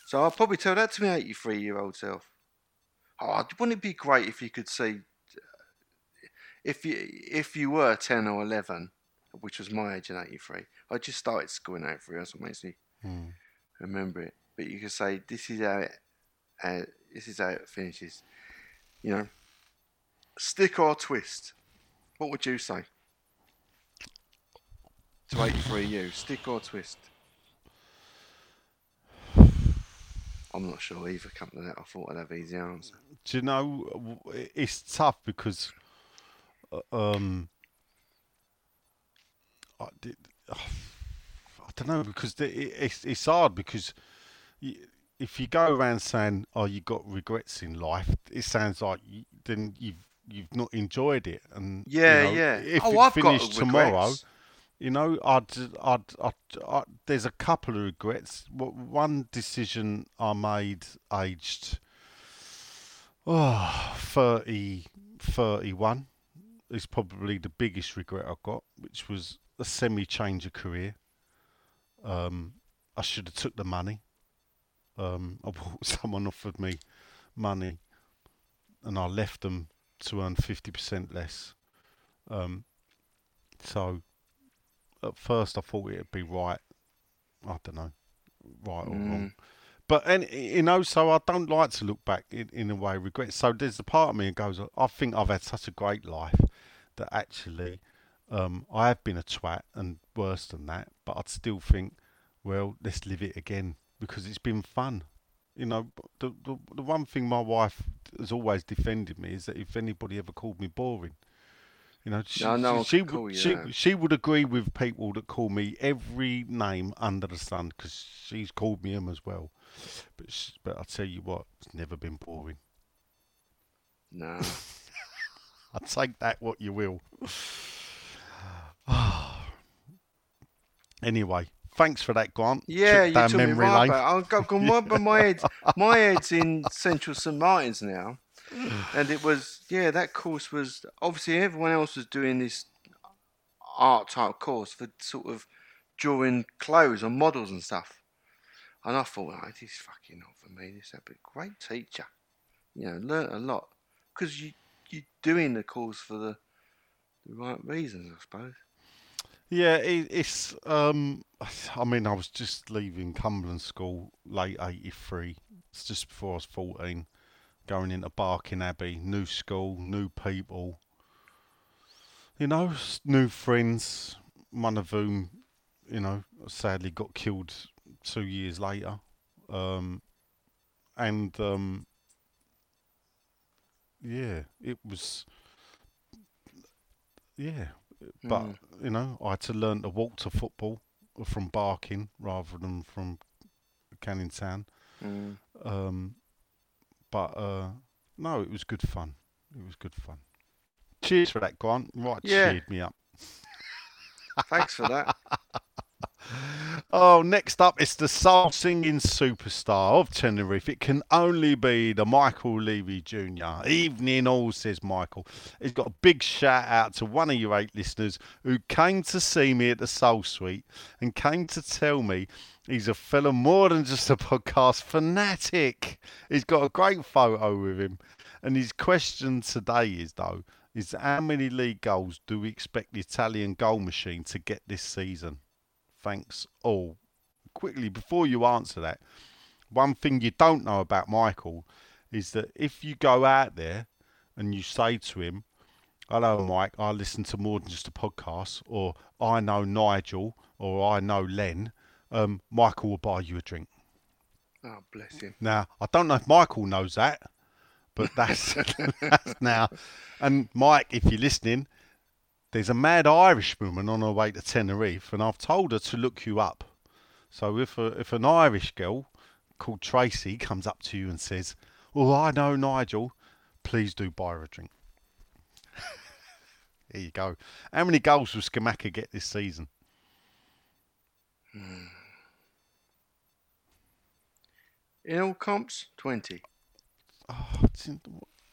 So I'll probably tell that to my 83 year old self. Oh, wouldn't it be great if you could see, if you if you were 10 or 11, which was my age in 83, I just started school in 83, that's what makes me Hmm. remember it. But you could say, this is how it, uh, this is how it finishes. You know, stick or twist. What would you say? To 83 you, stick or twist? I'm not sure either. To that, I thought I'd have easy answer. do you know it's tough because uh, um I, did, I don't know because it's it's hard because if you go around saying oh you got regrets in life it sounds like you, then you've you've not enjoyed it and you Yeah, know, yeah. if oh, it I've finished got tomorrow regrets. you know, I'd, I'd, I'd, I'd, there's a couple of regrets. One decision I made aged oh, 30, 31 is probably the biggest regret I've got, which was a semi-change of career. Um, I should have took the money. Um, I bought, someone offered me money, and I left them to earn fifty percent less. Um, so at first I thought it'd be right. I don't know, right or wrong. But and you know, so I don't like to look back in, in a way regret. So there's a part of me that goes, I think I've had such a great life that actually um, I have been a twat and worse than that. But I'd still think, well, let's live it again because it's been fun. You know, the, the the one thing my wife has always defended me is that if anybody ever called me boring, you know, she, No, no she, she, would- she, she would agree with people that call me every name under the sun because she's called me him as well. But sh but I tell you what, it's never been boring. No. I take that what you will. anyway, thanks for that, Grant. Yeah, you took me right lane. back. I've got, my, but my head's my head's in Central St Martin's now, and it was yeah that course was obviously everyone else was doing this art type course for sort of drawing clothes on models and stuff, and I thought oh, this is fucking not for me. This is a great teacher, you know, learnt a lot because you you're doing the course for the the right reasons, I suppose. Yeah, it, it's. Um, I mean, I was just leaving Cumberland School late '83. It's just before I was 14, going into Barking Abbey, new school, new people. You know, new friends. One of whom, you know, sadly got killed two years later. Um, and um, yeah, it was. Yeah, but Mm. you know, I had to learn to walk to football from Barking rather than from Canning Town. Mm. Um, But uh, no, it was good fun. It was good fun. Cheers for that, Grant. Right, Yeah. cheered me up. Thanks for that. Oh, next up, it's the soul singing superstar of Tenerife. It can only be the Michael Levy Jr. Evening all, says Michael. He's got a big shout out to one of your eight listeners who came to see me at the Soul Suite and came to tell me he's a fella more than just a podcast fanatic. He's got a great photo with him. And his question today is, though, is how many league goals do we expect the Italian goal machine to get this season? Thanks all. Quickly, before you answer that, one thing you don't know about Michael is that if you go out there and you say to him, Hello, Mike, I listen to more than just a podcast, or I know Nigel, or I know Len, um, Michael will buy you a drink. Oh, bless him. Now, I don't know if Michael knows that, but that's, that's now. And Mike, if you're listening, there's a mad Irish woman on her way to Tenerife, and I've told her to look you up. So if a, if an Irish girl called Tracy comes up to you and says, "Oh, I know Nigel," please do buy her a drink. There you go. How many goals will Scamacca get this season? Hmm. In all comps, 20. Oh,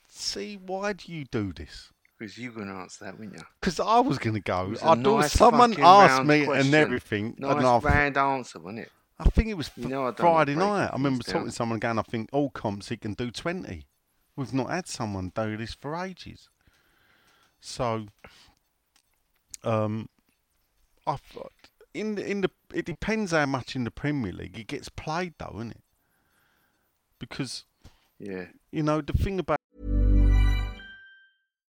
see, why do you do this? Because you're going to answer that, weren't you? Because I was going to go. Was thought nice someone asked me and everything, Nice and I, round answer, wasn't it? I think it was You know Friday night. I remember down. talking to someone again. I think all comps he can do 20. We've not had someone do this for ages. So, um, I thought in the, in the it depends how much in the Premier League it gets played though, isn't it? Because Yeah. you know the thing about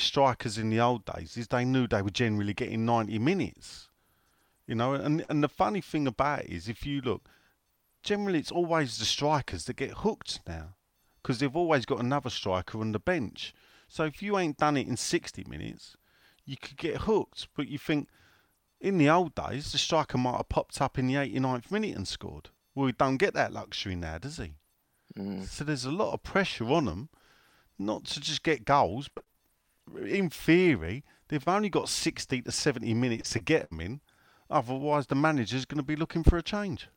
Strikers in the old days is they knew they were generally getting 90 minutes. You know, and and the funny thing about it is if you look, generally it's always the strikers that get hooked now because they've always got another striker on the bench. So if you ain't done it in 60 minutes, you could get hooked. But you think in the old days, the striker might have popped up in the 89th minute and scored. Well, he don't get that luxury now, does he? Mm. So there's a lot of pressure on them, not to just get goals, but in theory, they've only got 60 to 70 minutes to get them in. Otherwise, the manager's going to be looking for a change.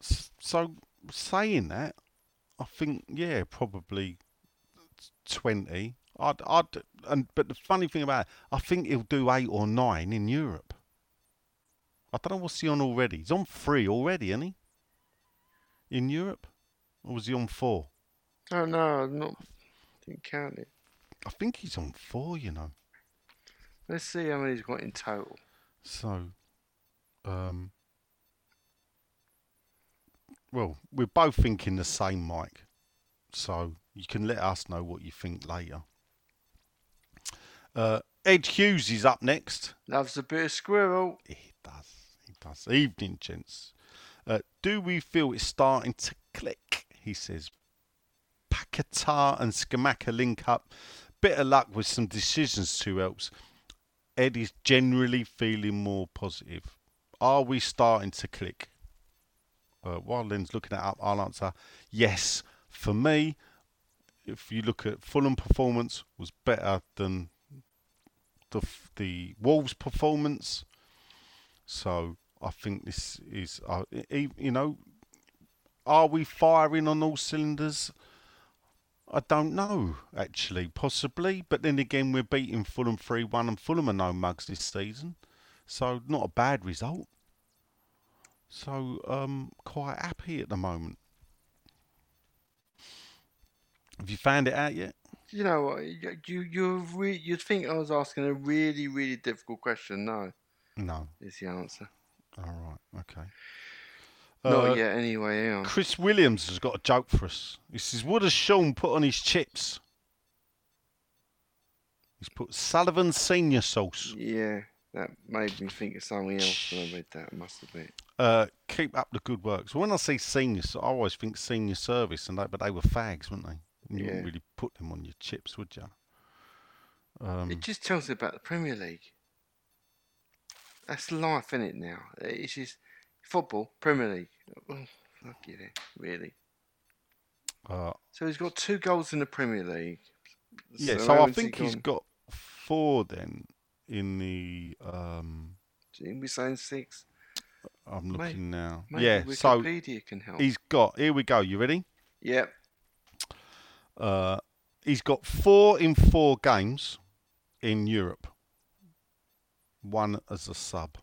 S- So, saying that, I think, yeah, probably 20. I'd, I'd, and, but the funny thing about it, I think he'll do eight or nine in Europe. I don't know what's he on already. He's on three already, isn't he? In Europe? Or was he on four? Oh, no, I'm not. Didn't count it. I think he's on four, you know. Let's see how many he's got in total. So, um, well, we're both thinking the same, Mike. So you can let us know what you think later. Uh, Ed Hughes is up next. Loves a bit of squirrel. He does. He does. Evening, gents. Uh, do we feel it's starting to click? He says. Paquetá and Scamacca link up. Bit of luck with some decisions to helps. Ed is generally feeling more positive. Are we starting to click? Uh, while Lynn's looking that up, I'll answer yes. For me, if you look at Fulham performance, was better than the the Wolves performance. So I think this is, uh, you know, are we firing on all cylinders? I don't know, actually, possibly. But then again, we're beating Fulham 3 1 and Fulham are no mugs this season. So, not a bad result. So, um, quite happy at the moment. Have you found it out yet? You know what? You you re- you'd think I was asking a really really difficult question. No, No. is the answer. All right. Okay. Not Uh, yet, anyway. On. Chris Williams has got a joke for us. He says, "What has Sean put on his chips?" He's put Sullivan Senior sauce. Yeah, that made me think of something else when I read that. Must have been. Uh, keep up the good work. So when I say senior, I always think senior service, and they, but they were fags, weren't they? You Yeah. wouldn't really put them on your chips, would you? Um, It just tells you about the Premier League. That's life, in it? Now it's just football, Premier League. Oh, fuck you, really. uh, So he's got two goals in the Premier League. yeah, So so I how he think he's got four then in the. Um, Didn't we saying six? I'm looking now. Maybe yeah, so Wikipedia can help. he's got. Here we go. You ready? Yep. Uh, he's got four in four games in Europe. One as a sub,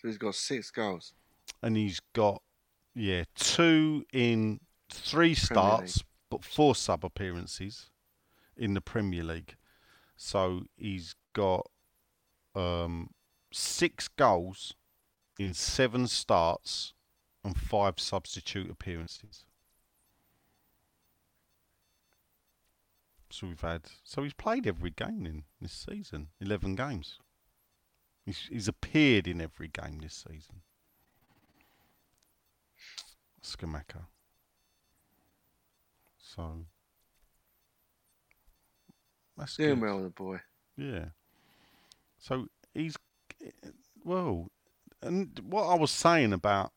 So he's got six goals. and he's got yeah two in three starts, but four sub appearances in the Premier League. So he's got um, six goals in seven starts and five substitute appearances. So we've had. So he's played every game in this season. Eleven games. He's, he's appeared in every game this season. Scamacca. So that's Doing good. well, the boy. Yeah. So he's well, and what I was saying about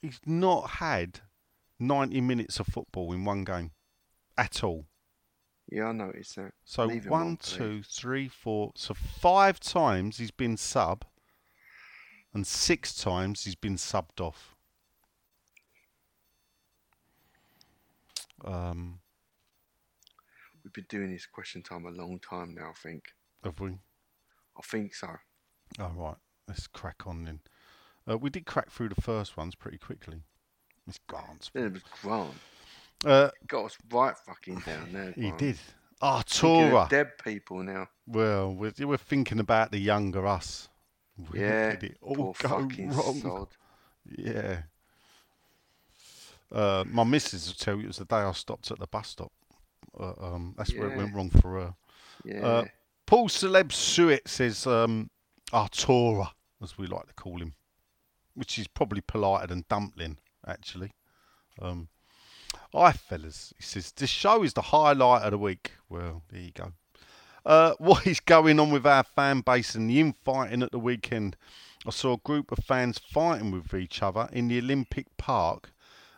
he's not had ninety minutes of football in one game at all. Yeah, I noticed that. So Leave one, on, two, three, four. So five times he's been sub, and six times he's been subbed off. Um, We've been doing this question time a long time now. I think. have we? I think so. All right, let's crack on then. Uh, we did crack through the first ones pretty quickly. Miss Grant's. Then it was Grant. Uh, Got us right fucking down there. he Grant. did. Ah, Torah. Dead people now. Well, we're, we're thinking about the younger us. Where Yeah. did it all go fucking wrong? sod. Yeah. Uh, my missus will tell you it was the day I stopped at the bus stop. Uh, um, that's where it went wrong for her. Yeah. Uh, Paul Celeb Suet says um, Artura, as we like to call him, which is probably politer than dumpling, actually. Um, Hi, fellas. He says, This show is the highlight of the week. Well, there you go. Uh, what is going on with our fan base and the infighting at the weekend? I saw a group of fans fighting with each other in the Olympic Park,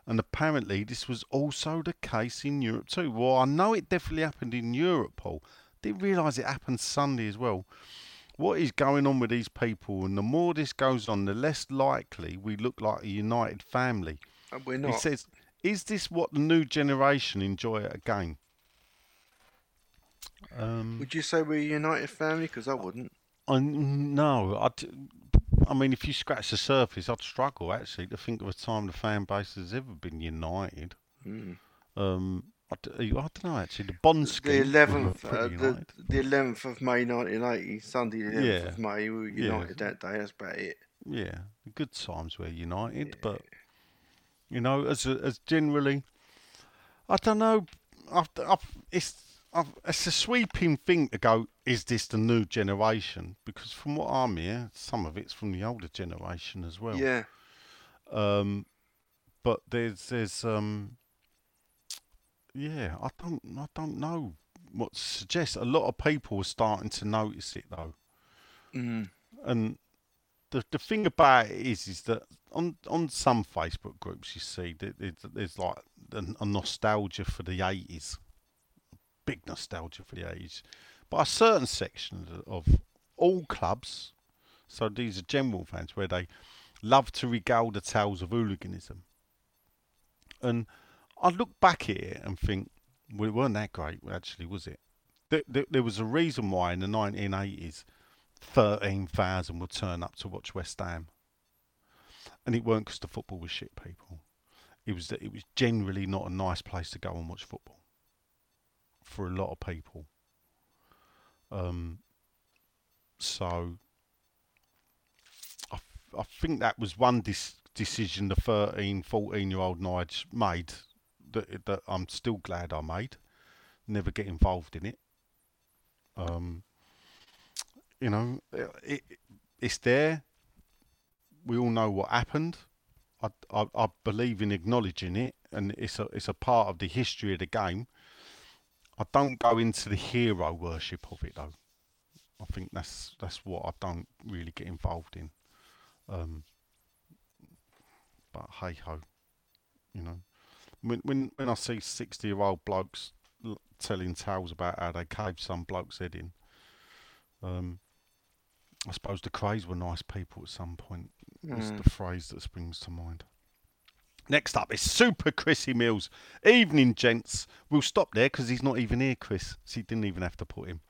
and apparently this was also the case in Europe too. Well, I know it definitely happened in Europe, Paul. Didn't realise it happened Sunday as well. What is going on with these people? And the more this goes on, the less likely we look like a united family. Uh, We're not. He says, "Is this what the new generation enjoy at a game?" Um, Would you say we're a united family? Because I wouldn't. I no, I. I mean, if you scratch the surface, I'd struggle actually to think of a time the fan base has ever been united. Mm. Um, I, d- I don't know actually. The Bond The eleventh, uh, the the eleventh of May, nineteen eighty, Sunday, the eleventh Yeah. of May. We were Yeah. united that day. That's about it. Yeah, the good times were united, but you know, as as generally, I don't know. I've, I've, it's I've, it's a sweeping thing to go. Is this the new generation? Because from what I'm here, some of it's from the older generation as well. Yeah. Um, but there's there's um, yeah, I don't I don't know what to suggest. A lot of people are starting to notice it though Mm. and the the thing about it is is that on on some Facebook groups you see that there's, there's like a, a nostalgia for the eighties, big nostalgia for the eighties, but a certain section of all clubs, so these are general fans where they love to regale the tales of hooliganism, and I look back at it and think, well, it weren't that great actually, was it? There, there, there was a reason why in the 1980s 13,000 would turn up to watch West Ham. And it weren't because the football was shit, people. It was that it was generally not a nice place to go and watch football for a lot of people. Um, so, I, I think that was one dis- decision the 13, 14 year old Nige made that, that I'm still glad I made. Never get involved in it. Um, you know, it, it, it's there. We all know what happened. I, I, I believe in acknowledging it, and it's a it's a part of the history of the game. I don't go into the hero worship of it though. I think that's that's what I don't really get involved in. Um, but hey ho, you know, when when when I see sixty year old blokes l- telling tales about how they caved some bloke's head in, um, I suppose the Krays were nice people at some point. Is Mm. the phrase that springs to mind. Next up is Super Chrissy Mills. Evening, gents. We'll stop there because he's not even here, Chris. So you didn't even have to put him.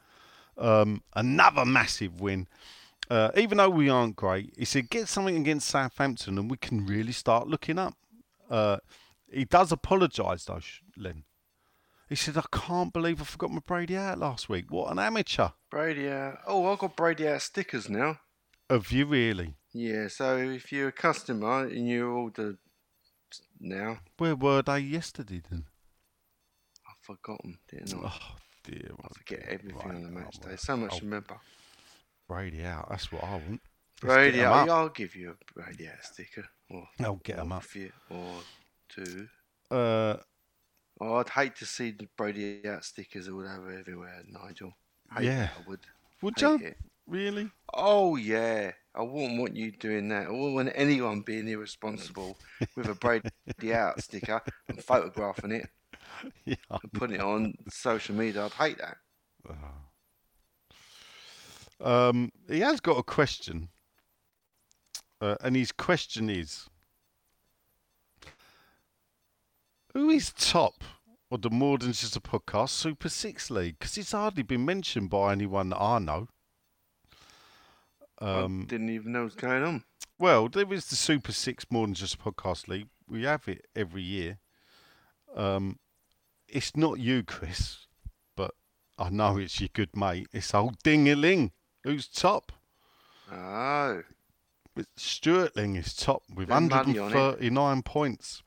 Um, another massive win. Uh, even though we aren't great, he said get something against Southampton and we can really start looking up. Uh, he does apologise though, Len. He said, I can't believe I forgot my Brady out last week. What an amateur. Brady out. Oh, I've got Brady out stickers now. Have you really? Yeah, so if you're a customer and you order now, Where were they yesterday then? I've forgotten, didn't I? Oh, dear. I forget everything Right, on the match day. So much to remember. Brady out. That's what I want. Brady out. I'll give you a Brady out sticker. Or, I'll get or up. Or two. Uh, Oh, I'd hate to see the Brady out stickers all over everywhere, Nigel. Hate Yeah. it, I would. would you? it. Really? Oh yeah, I wouldn't want you doing that. I wouldn't want anyone being irresponsible with a Brady out sticker and photographing it yeah. and putting it on social media. I'd hate that. Um, he has got a question, uh, and his question is: Who is top of the more than just a podcast Super Six League? Because it's hardly been mentioned by anyone that I know. Um, didn't even know was going on. Well, there was the Super Six more than just a podcast league. We have it every year. Um, it's not you, Chris, but I know it's your good mate. It's old Dingaling who's top. Oh, Stuartling is top with Bit of money on 139 points.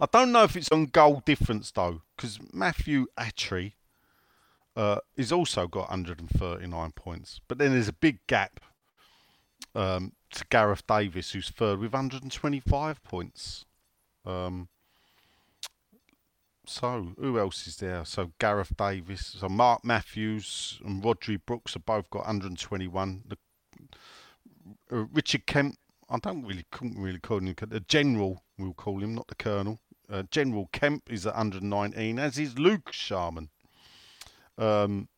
I don't know if it's on goal difference though, because Matthew Attree uh, is also got 139 points, but then there's a big gap um, to Gareth Davis, who's third with 125 points. Um, so who else is there? So Gareth Davis, so Mark Matthews and Rodri Brooks have both got 121. The uh, Richard Kemp. I don't really couldn't really call him the general. We'll call him, not the colonel. Uh, general Kemp is at 119, as is Luke Sharman. Um,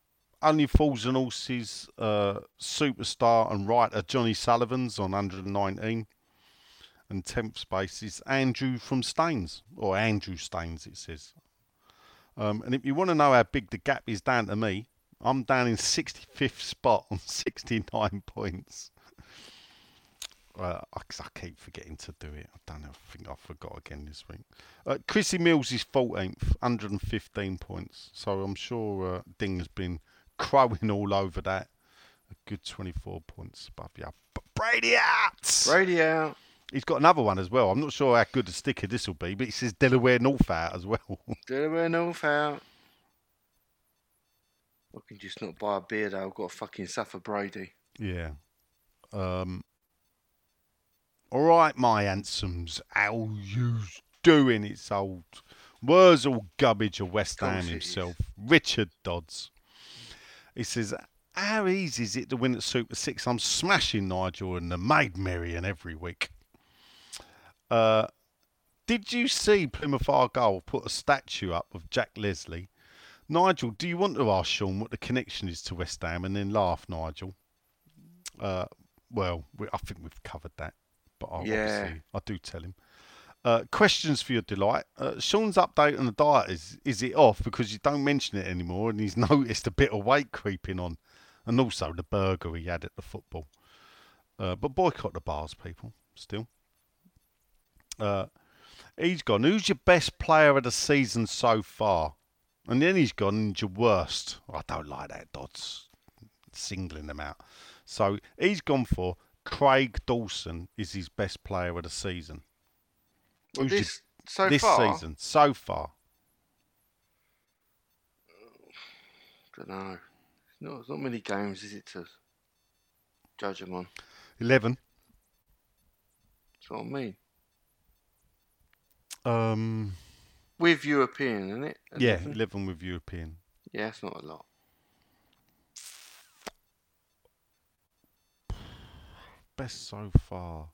only Fools and Horses uh, superstar and writer Johnny Sullivan's on 119. And 10th space is Andrew from Staines, or Andrew Staines, it says. Um, and if you want to know how big the gap is down to me, I'm down in 65th spot on 69 points. Uh, I, I keep forgetting to do it. I don't know. I think I forgot again this week. Uh, Chrissy Mills is 14th, 115 points. So I'm sure uh, Ding has been crowing all over that. A good 24 points above you. But Brady out! Brady out. He's got another one as well. I'm not sure how good a sticker this will be, but it says Delaware North out as well. Delaware North out. I can just not buy a beer though. I've got to fucking suffer Brady. Yeah. Um. All right, my handsomes, how you doing? It's old Worzel Gummidge of West Ham himself, Richard Dodds. He says, "How easy is it to win at Super Six? I'm smashing Nigel and the Maid Marian every week." Uh, did you see Plymouth Argyle put a statue up of Jack Leslie? Nigel, do you want to ask Sean what the connection is to West Ham and then laugh, Nigel? Uh, well, we, I think we've covered that, but I, Yeah. obviously I do tell him. Uh, questions for your delight. Uh, Sean's update on the diet is is it off because you don't mention it anymore, and he's noticed a bit of weight creeping on, and also the burger he had at the football. Uh, but boycott the bars, people. Still. Uh, he's gone. Who's your best player of the season so far? And then he's gone. And your worst. I don't like that, Dodds. Singling them out. So he's gone for Craig Dawson is his best player of the season. Who's your- this so this far, season, so far. don't know. It's not, it's not many games, is it, to judge them on? 11. That's what I mean. Um, With European, isn't it? yeah, 11? 11 with European. Yeah, it's not a lot. Best so far.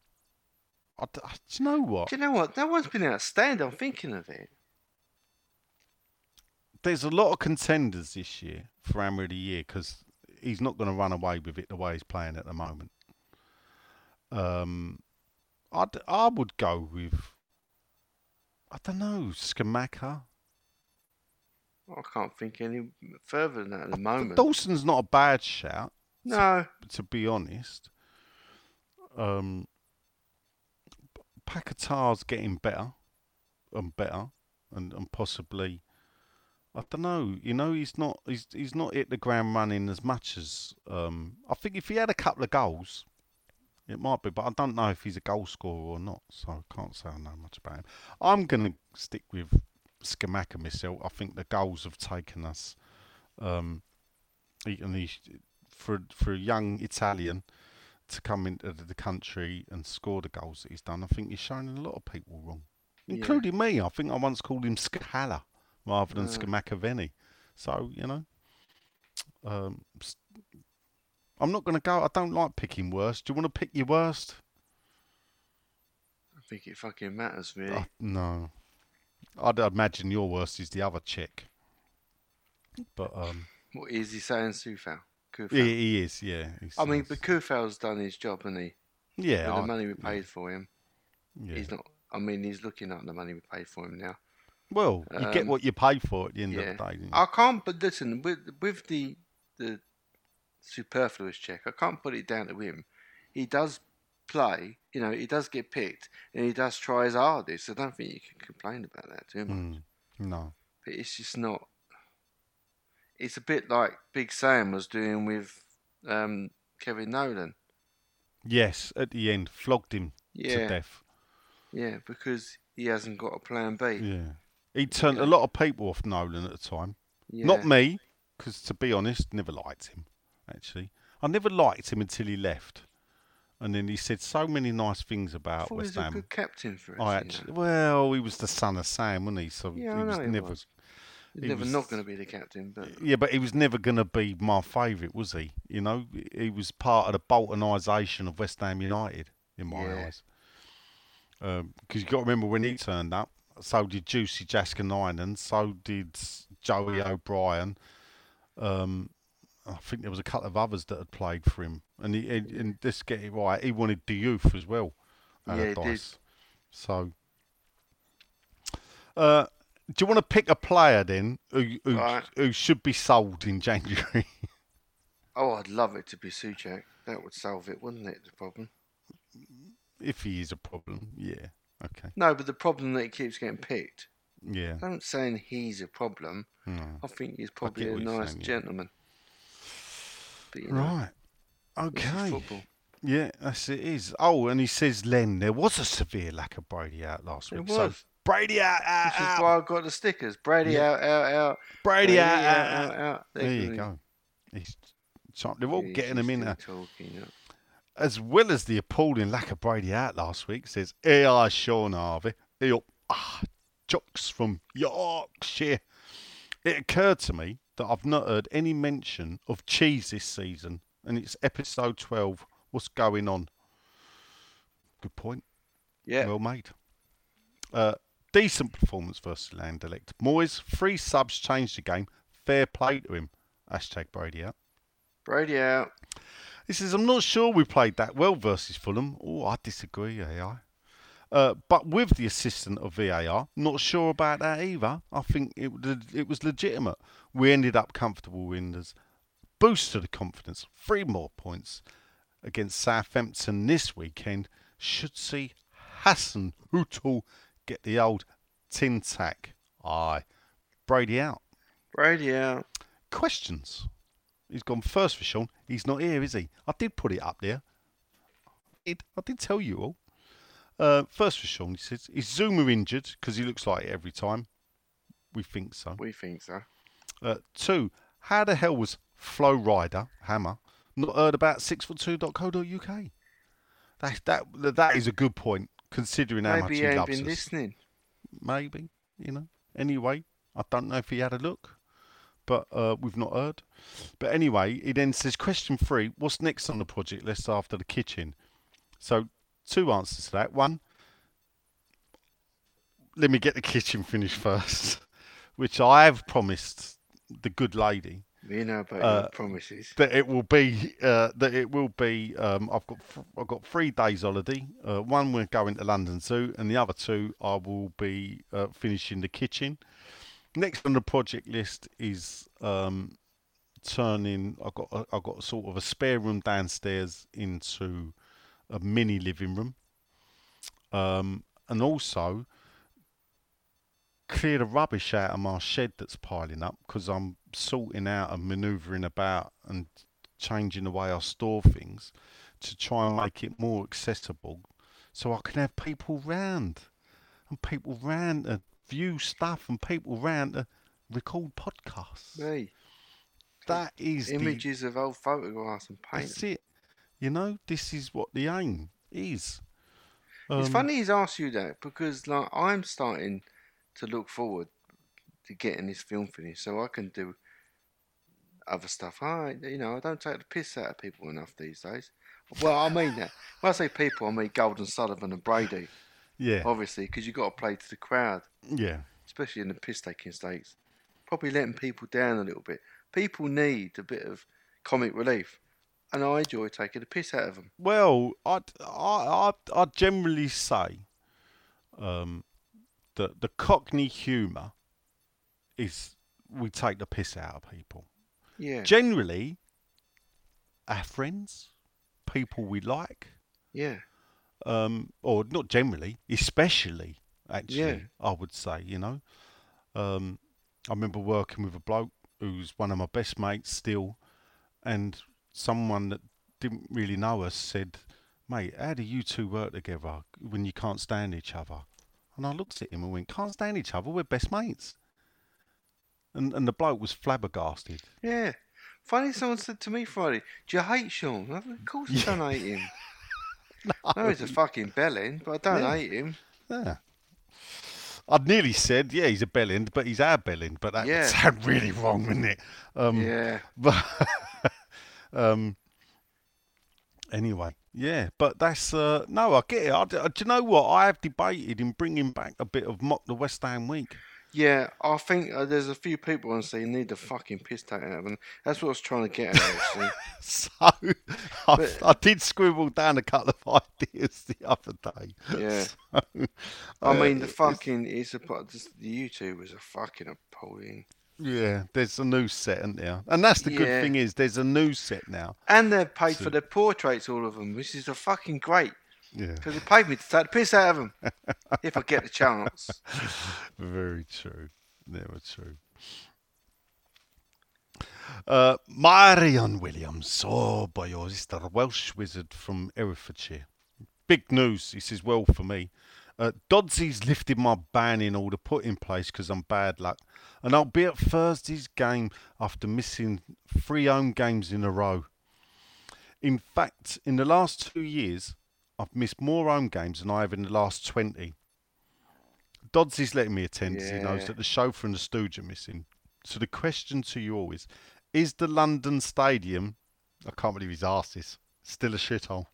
I I- do you know what? Do you know what? That one's been outstanding. I'm thinking of it. There's a lot of contenders this year for Hammer of the Year because he's not going to run away with it the way he's playing at the moment. Um, I'd, I would go with, I don't know, Scamacca. I can't think any further than that at the moment. Dawson's not a bad shout. No, to be honest. Um, Paquetá's getting better and better, and, and possibly, I don't know. You know, he's not he's he's not hit the ground running as much as um. I think if he had a couple of goals, it might be, but I don't know if he's a goal scorer or not. So I can't say I know much about him. I'm gonna stick with Scamacca myself. I think the goals have taken us. Um, and he, for for a young Italian to come into the country and score the goals that he's done, I think he's shown a lot of people wrong, Yeah. including me. I think I once called him Scala rather than Uh. So you know, um, I'm not going to go. I don't like picking worst. Do you want to pick your worst? I think it fucking matters, really. Uh, no, I'd imagine your worst is the other chick. But um, What is he saying, Sufal? He, he is, yeah. I mean, but Coufal's done his job, hasn't he? yeah, With the I- money we paid for him, yeah. he's not. I mean, he's looking at the money we paid for him now. Well, you get Um, what you pay for at the end Yeah, of the day. I can't. But listen, with with the the superfluous check, I can't put it down to him. He does play. You know, he does get picked, and he does try his hardest. I don't think you can complain about that too much. Mm, no. But it's just not. It's a bit like Big Sam was doing with um, Kevin Nolan. Yes, at the end, flogged him to death. yeah, because he hasn't got a plan B. Yeah. He turned a lot of people off Nolan at the time. Yeah. Not me, because to be honest, never liked him, actually. I never liked him until he left. And then he said so many nice things about West was a Ham. good captain for us. I actually, know. well, he was the son of Sam, wasn't he? So Yeah, he was he never. was. He's he never was- not going to be the captain, but Yeah, but he was never going to be my favourite, was he? You know, he was part of the Boltonisation of West Ham United in my Yeah. eyes. Because you got to remember when he turned up, so did Juicy Jääskeläinen, so did Joey O'Brien. Um, I think there was a couple of others that had played for him, and he and, just get it right, he wanted the youth as well. Yeah, he did. So, uh, do you want to pick a player then who who, Right. who should be sold in January? oh, I'd love it to be Souček. That would solve it, wouldn't it? The problem. if he is a problem, yeah. Okay, No, but the problem that he keeps getting picked. yeah. I'm not saying he's a problem. No. I think he's probably a nice saying, yeah. gentleman. But you know, Right. Okay. Yeah, that's it is. Oh, and he says, Len, there was a severe lack of Brady out last week. So was. Brady out, out, This is out. why I got the stickers. Brady Yeah. out, out, out. Brady out, out, out, out. out. There They're you go. He's, so they're all he's getting him in there. Talking. As well as the appalling lack of Brady out last week, says AI Sean Harvey. Hey up, ah, jocks from Yorkshire. It occurred to me that I've not heard any mention of cheese this season, and it's episode 12. What's going on? Good point. Yeah. Well made. Uh, decent performance versus Anderlecht. Moyes, three subs changed the game. Fair play to him. Hashtag Brady out. Brady out. He says, I'm not sure we played that well versus Fulham. Oh, I disagree, AI. Uh, but with the assistant of VAR, not sure about that either. I think it, it was legitimate. We ended up comfortable winners. Boost to the confidence. Three more points against Southampton this weekend should see Hassan Hutul get the old tin tack. Aye. Brady out. Brady out. Questions. He's gone first for Sean. He's not here, is he? I did put it up there. I did. I did tell you all. Uh, first for Sean, he says, is Zouma injured? Because he looks like it every time. We think so. We think so. Uh, two, how the hell was Flow Rider, Hammer, not heard about 6foot2.co.uk? That, that, that is a good point, considering how much Maybe he he ain't loves been us. listening. Maybe, you know. Anyway, I don't know if he had a look, but uh, we've not heard. But anyway, he then says, question three, what's next on the project list after the kitchen? So, two answers to that. One, let me get the kitchen finished first, which I have promised the good lady We know about Uh, promises. that it will be uh, that it will be. Um, I've got I've got three days holiday. Uh, one we're going to London Zoo, and the other two I will be uh, finishing the kitchen. Next on the project list is um, turning. I've got a, I've got sort of a spare room downstairs into a mini living room, um, and also clear the rubbish out of my shed that's piling up because I'm sorting out and manoeuvring about and changing the way I store things to try and make it more accessible so I can have people round and people round to view stuff and people round to record podcasts. Hey, That is the, images of old photographs and that's paintings. it. You know, this is what the aim is. It's Um, funny he's asked you that because like I'm starting to look forward to getting this film finished so I can do other stuff. I, you know, I don't take the piss out of people enough these days. Well, I mean that. When I say people, I mean Golden Sullivan and Brady, Yeah, obviously, because you've got to play to the crowd, yeah. especially in the piss taking states. Probably letting people down a little bit. People need a bit of comic relief, and I enjoy taking the piss out of them. Well, I'd, I, I, I generally say um, that the Cockney humour is we take the piss out of people. Yeah, Generally, our friends, people we like, yeah, um, or not generally, especially actually, Yeah. I would say, you know. Um, I remember working with a bloke who's one of my best mates still, and someone that didn't really know us said, "Mate, how do you two work together when you can't stand each other?" And I looked at him and went, "Can't stand each other. We're best mates." And and the bloke was flabbergasted. yeah. Funny, someone said to me Friday, "Do you hate Sean?" I said, of course I don't hate him. no. he's a fucking bellend, but I don't Yeah. hate him. Yeah. I'd nearly said, yeah, he's a bellend, but he's our bellend, but that Yeah. would sound really wrong, wouldn't it? Um, yeah, But um, anyway, yeah, but that's uh, no, I get it. I, do you know what? I have debated in bringing back a bit of mock the West Ham week. yeah. I think uh, there's a few people on say need the fucking piss taken out of them. That's what I was trying to get at. Actually, So I, But- I did scribble down a couple of ideas the other day. Yeah. So, I uh, mean, the it's- fucking it's a just, the YouTubers are fucking appalling, Yeah, there's a new set, isn't there? And that's the good thing is there's a new set now. and they're paid So- for their portraits, all of them, which is a fucking great Yeah. because they paid me to take the piss out of them if I get the chance. Very true. Never true. Uh, Marion Williams. Oh, boy, oh, this the Welsh wizard from Herefordshire. Big news. This is well for me. Uh, Dodsy's lifted my ban in order put in place because I'm bad luck. And I'll be at Thursday's game after missing three home games in a row. In fact, in the last two years, I've missed more home games than I have in the last 20. Dodsy's letting me attend as he knows that the chauffeur and the stooge are missing. So the question to you all is, is the London Stadium, I can't believe he's asked this, still a shithole?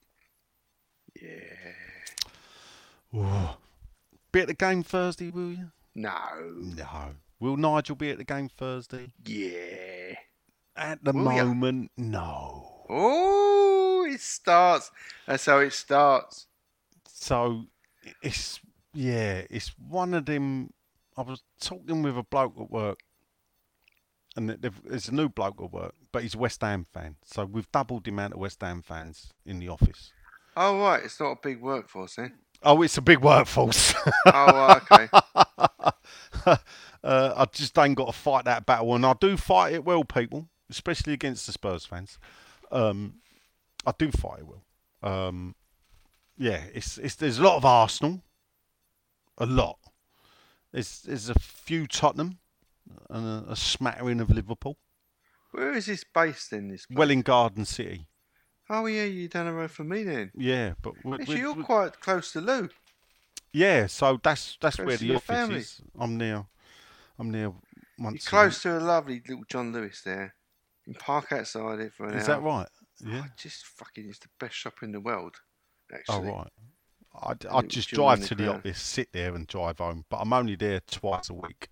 Yeah. Ooh. Be at the game Thursday, will you? No. No. Will Nigel be at the game Thursday? Yeah. At the Will moment, no. Oh, it starts. That's how it starts. So it's yeah, it's one of them. I was talking with a bloke at work, and th- there's a new bloke at work, but he's a West Ham fan. So we've doubled the amount of West Ham fans in the office. Oh right, it's not a big workforce then. Oh, it's a big workforce. Oh okay. uh, I just ain't got to fight that battle, and I do fight it well, people, especially against the Spurs fans. Um, I do fight it well. Um, yeah, it's it's there's a lot of Arsenal, a lot. There's there's a few Tottenham, and a, a smattering of Liverpool. Where is this based in This. place? Welwyn Garden City. Oh yeah, you down the road from me then. Yeah, but we Actually, you're quite close to Lou. Yeah, so that's that's Close where the office family. is. I'm near, I'm near. You're close to a lovely little John Lewis there. You can park outside it for an. Is hour. that right? Yeah. Oh, just fucking, it's the best shop in the world. Actually. Oh right. I I just drive to the crown. office, sit there, and drive home. But I'm only there twice a week,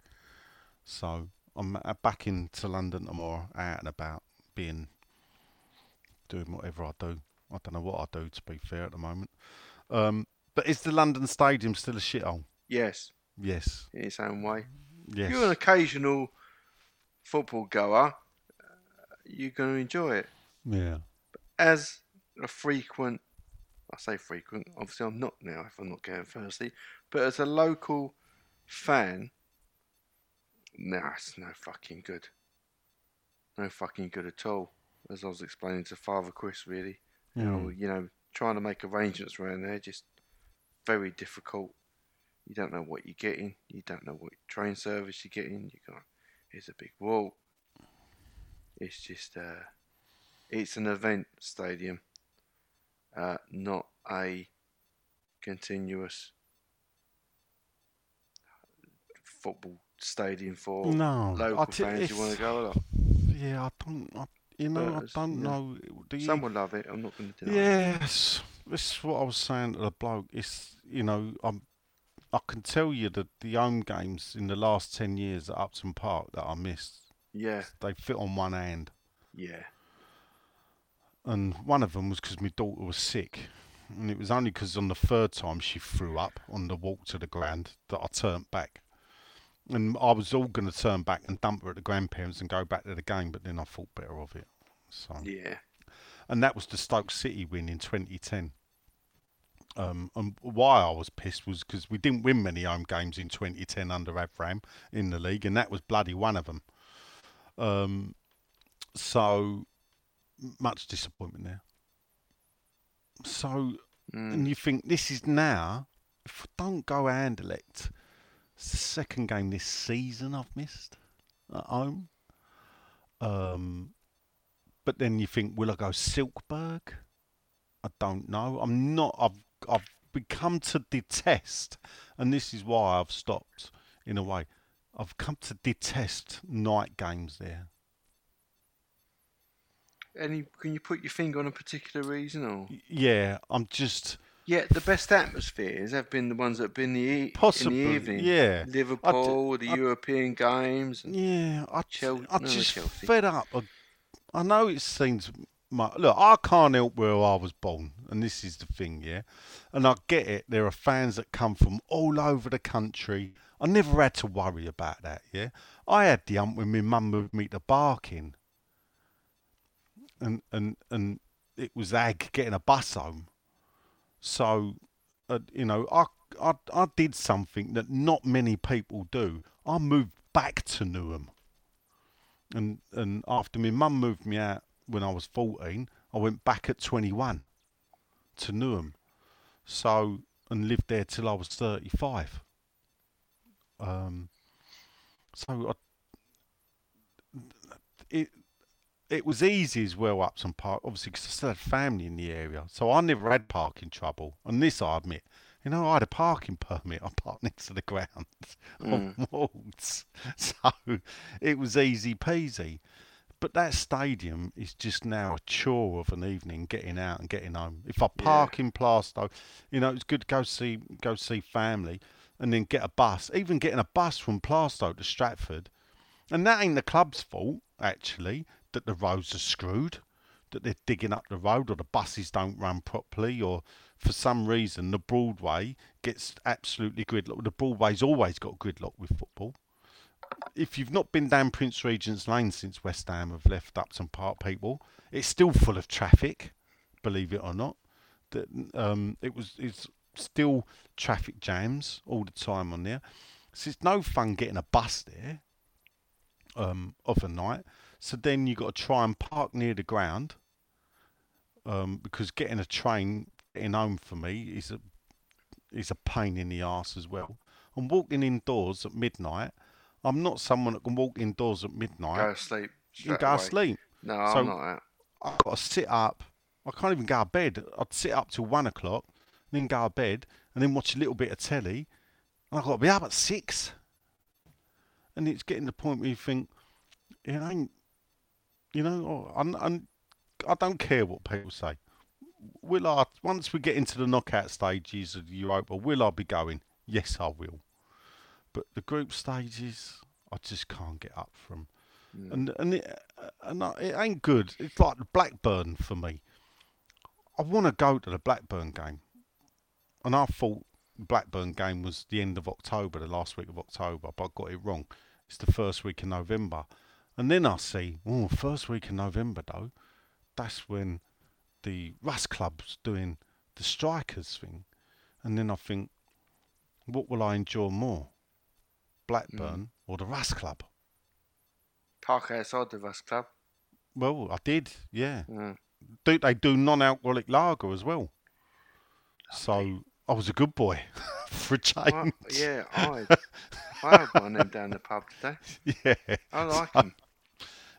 so I'm uh, back into London tomorrow, out and about, being doing whatever I do. I don't know what I do to be fair at the moment. Um, but is the London Stadium still a shithole? Yes, Yes. in its own way. Yes. If you're an occasional football goer, uh, you're going to enjoy it. yeah. As a frequent, I say frequent, obviously I'm not now if I'm not going Thursday, but as a local fan, nah, it's no fucking good. No fucking good at all. As I was explaining to Father Chris, really. You know, Mm. you know, trying to make arrangements around there just very difficult. You don't know what you're getting. You don't know what train service you're getting. You go, it's a big wall. It's just, uh, it's an event stadium, uh, not a continuous football stadium for No, local I t- fans who want to go along. Yeah, I don't. I, you know, But I don't yeah. know. Do you? Some will love it. I'm not going to deny. it. Yes, this is what I was saying to the bloke. It's you know, I'm, I can tell you that the home games in the last ten years at Upton Park that I missed, Yeah, they fit on one hand, yeah, and one of them was because my daughter was sick, and it was only because on the third time she threw up on the walk to the ground that I turned back. And I was all going to turn back and dump her at the grandparents and go back to the game, but then I thought better of it. So yeah. and that was the Stoke City win in 2010. Um, and why I was pissed was because we didn't win many home games in 2010 under Avram in the league, and that was bloody one of them. Um, so much disappointment there. So, Mm. and you think this is now, if I don't go Anderlecht, it's the second game this season I've missed at home. Um, but then you think, will I go Silkeborg? I don't know. I'm not. I've I've become to detest, and this is why I've stopped. In a way, I've come to detest night games there. Any? Can you put your finger on a particular reason, or? Yeah, I'm just Yeah, the best atmospheres have been the ones that have been the Possibly, in the evening. yeah. Liverpool, the I- European games. And, yeah. I Chel- I no, just Chelsea. fed up. I, I know it seems. Mu look, I can't help where I was born, and this is the thing, yeah. And I get it. There are fans that come from all over the country. I never had to worry about that, yeah. I had the ump when my mum moved me to Barking, and and and it was ag getting a bus home. So, uh, you know, I, I I did something that not many people do. I moved back to Newham, and and after my mum moved me out when I was fourteen, I went back at twenty one to Newham, so and lived there till I was thirty five. Um, so I, it it was easy as well Upton Park, obviously because I still had family in the area, so I never had parking trouble. And this I admit, you know, I had a parking permit. I parked next to the ground on walls, so it was easy peasy. But that stadium is just now a chore of an evening, getting out and getting home. If I park in Plaistow, you know, it's good to go see go see family, and then get a bus. Even getting a bus from Plaistow to Stratford, and that ain't the club's fault actually that the roads are screwed, that they're digging up the road, or the buses don't run properly, or for some reason the Broadway gets absolutely gridlocked. The Broadway's always got gridlock with football if you've not been down Prince Regent's Lane since West Ham have left Upton Park, people, it's still full of traffic, believe it or not. That um, it was it's still traffic jams all the time on there. So it's no fun getting a bus there um, of a night. So then you've got to try and park near the ground um, because getting a train getting home for me is a is a pain in the arse as well. And walking indoors at midnight, I'm not someone that can walk indoors at midnight Go to sleep. and straight go to sleep. No, So- I'm not that. I've got to sit up. I can't even go to bed. I'd sit up till one o'clock, then go to bed, and then watch a little bit of telly. And I've got to be up at six. And it's getting to the point where you think, it ain't, you know, oh, I'm, I'm, I don't care what people say. Will I, once we get into the knockout stages of Europa, will I be going? Yes, I will. But the group stages, I just can't get up from mm. and and it, and I- it ain't good. It's like the Blackburn for me. I want to go to the Blackburn game, and I thought Blackburn game was the end of October, the last week of October, but I got it wrong. It's the first week of November, and then I see, oh, first week of November though, that's when the Rust Club's doing the Strikers thing, and then I think, what will I enjoy more, Blackburn or the Rust Club? Park outside the Rust Club. Well, I did, yeah. Yeah. Do they do non-alcoholic lager as well? So I was a good boy for a I, change. yeah, I I had one of them down the pub today. yeah, I like them.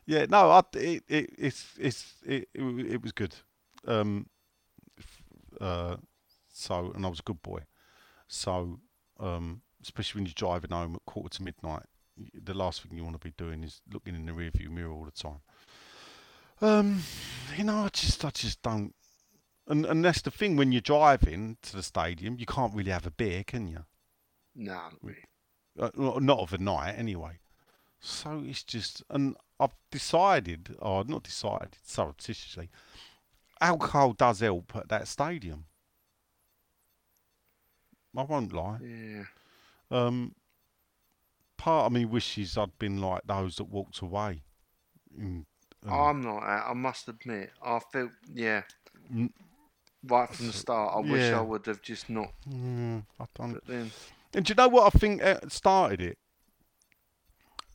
yeah. No, I, it, it, it's, it's, it, it, it was good. Um, uh, so, and I was a good boy. So, um, especially when you're driving home at quarter to midnight, the last thing you want to be doing is looking in the rearview mirror all the time. Um, you know, I just, I just don't. And and that's the thing when you're driving to the stadium, you can't really have a beer, can you? No, not really. uh, not of a night anyway. So it's just, and I've decided, or not decided, surreptitiously, alcohol does help at that stadium. I won't lie. Yeah. Um, part of me wishes I'd been like those that walked away. In, um, I'm not. I must admit. I felt, yeah. Mm. Right from the start, I wish I would have just not. mm, I don't. Then, And do you know what I think uh, started it?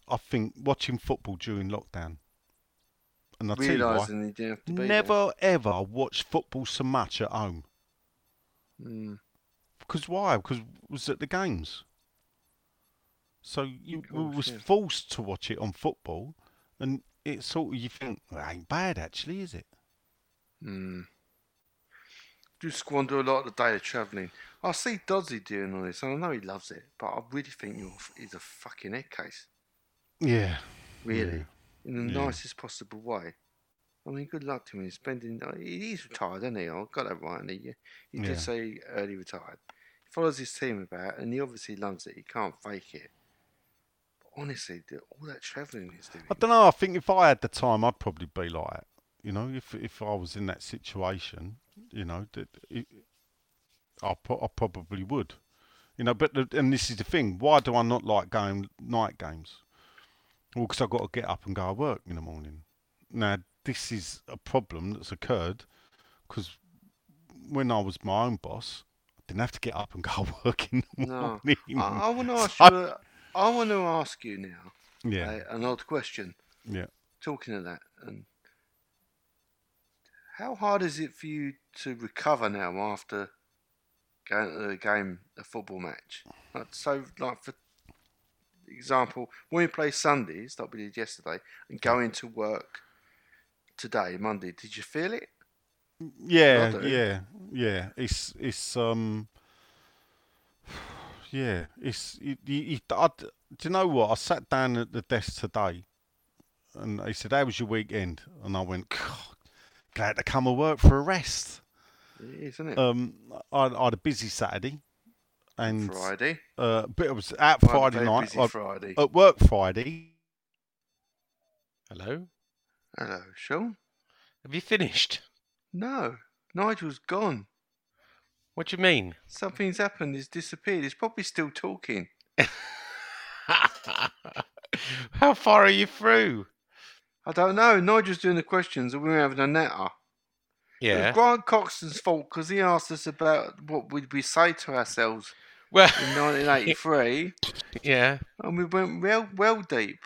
I think watching football during lockdown. And I'll tell you why. realising you didn't have to be there. Never ever watched football so much at home. Mm. Because why? Because it was at the games. So you course, was yeah. forced to watch it on football, and it's sort of you think well, ain't bad actually, is it? Mm. Do squander a lot of the day of travelling. I see Doddsy doing all this, and I know he loves it, but I really think you're, he's a fucking head case. Yeah. Really. In the Yeah. nicest possible way. I mean, good luck to him. He's spending. uh, He's retired, isn't he? I got that right. He, he Yeah. did say early retired. He follows his team about, and he obviously loves it. He can't fake it. Honestly, all that travelling he's doing. I don't know. I think if I had the time, I'd probably be like that. You know, if if I was in that situation, you know, that it, I I probably would. You know, but the, and this is the thing. Why do I not like going night games? Well, because I've got to get up and go to work in the morning. Now, this is a problem that's occurred because when I was my own boss, I didn't have to get up and go to work in the No. morning. I, I want to ask you. a- I want to ask you now yeah, a, an odd question. yeah. Talking of that, and how hard is it for you to recover now after going to a game, a football match? Like, so, like for example, when we play Sundays, like we did yesterday, and going to work today, Monday, did you feel it? Yeah, yeah, yeah. It's it's um, yeah. It's you, you, you, I, do you know what? I sat down at the desk today, and they said, "How was your weekend?" And I went, "God, "Glad to come and work for a rest." It is, isn't it? Um, I, I had a busy Saturday, and Friday. uh, but it was out I Friday night. busy I- Friday. at work Friday. Hello? Hello, Sean. Have you finished? No, Nigel's gone. What do you mean? Something's happened. He's disappeared. He's probably still talking. How far are you through? I don't know. Nigel's doing the questions, and we were having a natter. It Yeah. was Grant Coxon's fault because he asked us about what would we say to ourselves Well, in 1983, yeah. and we went well, well deep.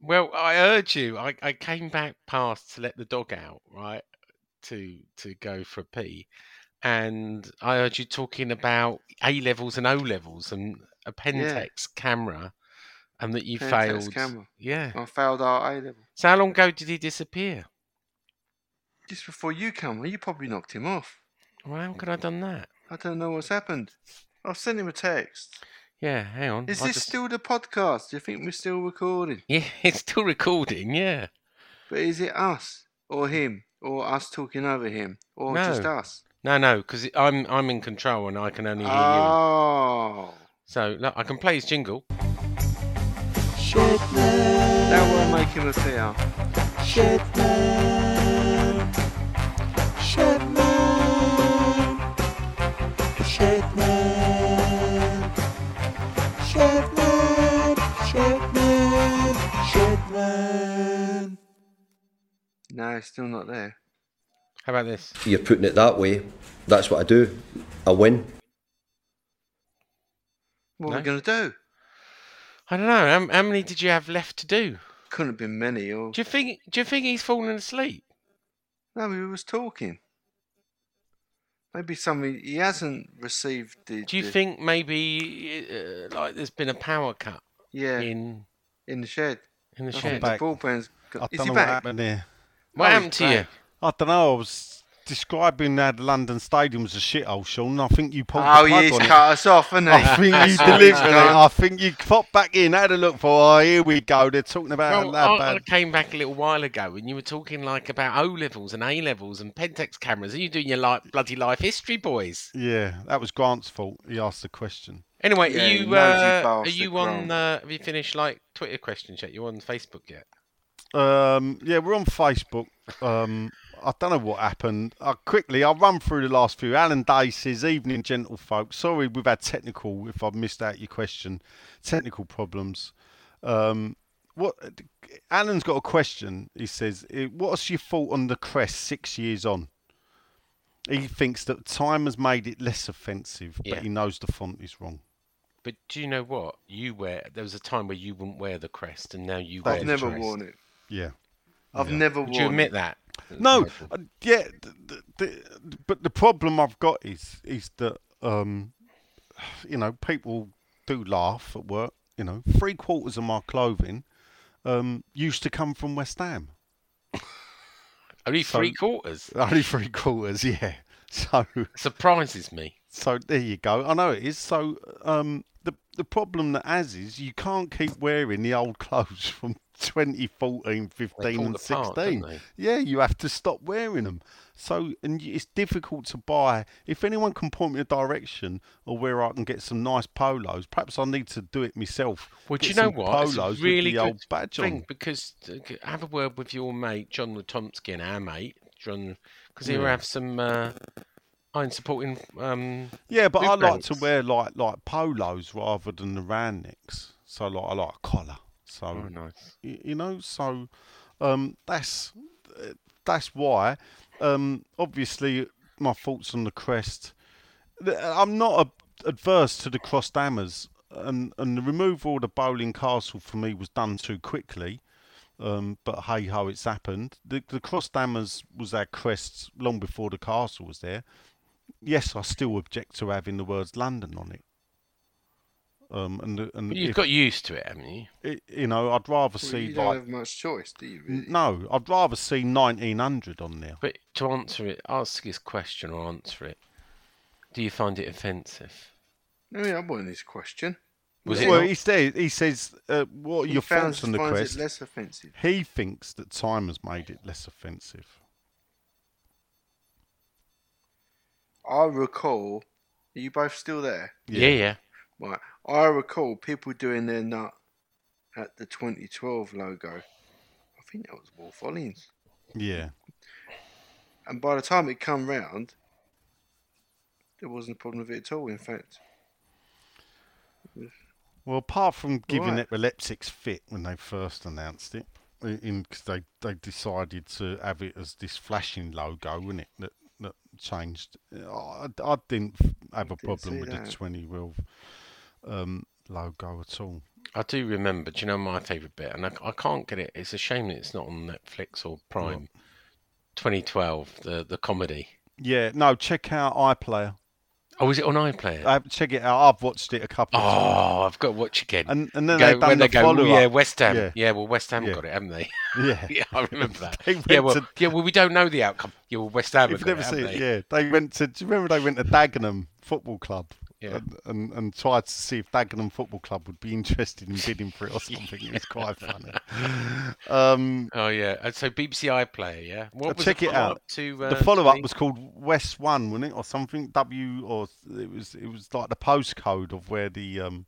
Well, I urge you. I, I came back past to let the dog out, right? To to go for a pee, and I heard you talking about A levels and O levels and a Pentax camera, and that you Pentax failed. camera. Yeah. I failed our A level. So how long ago did he disappear? Just before you come, you probably knocked him off. Well, how could I have done that? I don't know what's happened. I've sent him a text. Yeah, hang on. Is I this just- still the podcast? Do you think we're still recording? Yeah, it's still recording. Yeah. But is it us or him or us talking over him or No. just us? No, no, because I'm I'm in control and I can only hear you. Oh, So look, I can play his jingle. that will make him a fear. No, it's still not there. How about this? you're putting it that way, that's what I do. I win. What are No? we going to do? I don't know. How, how many did you have left to do? Couldn't have been many. Or Do you think? Do you think he's fallen asleep? no, he was talking. Maybe something he hasn't received the. Do you the- think maybe uh, like there's been a power cut Yeah, in, in the shed. in the I shed? think the back. broadband's. I Got, is don't he know back? what happened there. What Oh, happened he's to you? Back. I don't know. I was describing how the London Stadium was a shithole, Sean. I think you pulled Oh, the plug he's on it. cut us off, hasn't he? I think you That's what delivered it. I think you popped back in, had a look for. Oh, here we go. They're talking about Well, that I, bad. I came back a little while ago and you were talking like about O levels and A levels and Pentax cameras. Are you doing your like bloody life history, boys? Yeah, that was Grant's fault. He asked the question. Anyway, Yeah, are you uh, are you on? Grant. Uh, have you finished like Twitter questions yet? You on Facebook yet? Um, yeah, we're on Facebook. Um, I don't know what happened. Uh, quickly, I'll run through the last few. Alan Day says, "Evening, gentlefolk. Sorry, we've had technical. If I've missed out your question, technical problems. Um, what? Alan's got a question. He says, eh, "What's your thought on the crest six years on?" He thinks that time has made it less offensive, Yeah. but he knows the font is wrong. But do you know what? You wear. There was a time where you wouldn't wear the crest, and now you I've the never crest. worn it. Yeah. I've Yeah. never Would worn you admit it. that? No, uh, yeah, the, the, but the problem I've got is is that um, you know people do laugh at work. You know, three quarters of my clothing um, used to come from West Ham. Only So- three quarters. Only three quarters, yeah. So Surprises me. so there you go. I know it is. So um, the the problem that has is you can't keep wearing the old clothes from 2014, 15, and 16. don't? Yeah, you have to stop wearing them. So, and it's difficult to buy. If anyone can point me a direction or where I can get some nice polos, perhaps I need to do it myself. Well, do you know what? It's Polos really with the good old badge thing on. because uh, have a word with your mate John Latomsky, and our mate John, because he'll Yeah. have some uh, iron supporting. Um, Yeah, but I like to wear like like polos rather than the round necks. So like I like a collar. So oh, nice. y- you know so um that's that's why um obviously my thoughts on the crest i'm not a, adverse to the crossed hammers and and the removal of the Boleyn castle for me was done too quickly um but hey ho it's happened the, the crossed hammers was our crests long before the castle was there yes i still object to having the words london on it um and and But you've if- got used to it, haven't you? it, you know, I'd rather Well, see you don't like have much choice, do you? Really? no, I'd rather see 1900 on there. But to answer it, ask his question or answer it. Do you find it offensive? I mean, I want this question. Was Yeah. it well, he says, he says, uh, what are He your finds- thoughts on the finds crest? it less offensive. He thinks that time has made it less offensive. I recall. Are you both still there? Yeah, yeah. Right. I recall people doing their nut at the 2012 logo. I think that was Wolff Olins. Yeah, And by the time it come round, there wasn't a problem with it at all. In fact, Well, apart from giving Right. epileptics fit when they first announced it, because they they decided to have it as this flashing logo, wasn't it? That that changed. I, I didn't have a Didn't problem with that. the 20 Wilf um, logo at all. I do remember. Do you know my favourite bit? And I, I can't get it. It's a shame that it's not on Netflix or Prime. 2012, the the comedy. Yeah, no, check out iPlayer. Oh, is it on iPlayer? Uh, check it out. I've watched it a couple of times. oh, I've got to watch again. And and then Go- they've done when the they go, follow "Oh, yeah. West Ham. Yeah, Yeah. well, West Ham Yeah. got it, haven't they? Yeah. yeah, I remember that. Yeah, well, to- yeah, well, we don't know the outcome. Yeah, well, West Ham You've never it, seen it, yeah. They went to. Do you remember they went to Dagenham Football Club? Yeah. And, and and tried to see if Dagenham Football Club would be interested in bidding for it or something. It was quite funny. Um, Oh yeah, so BBC iPlayer, yeah. What was check the it out. follow-up To, uh, the follow up was called West One, wasn't it, or something? W or it was it was like the postcode of where the um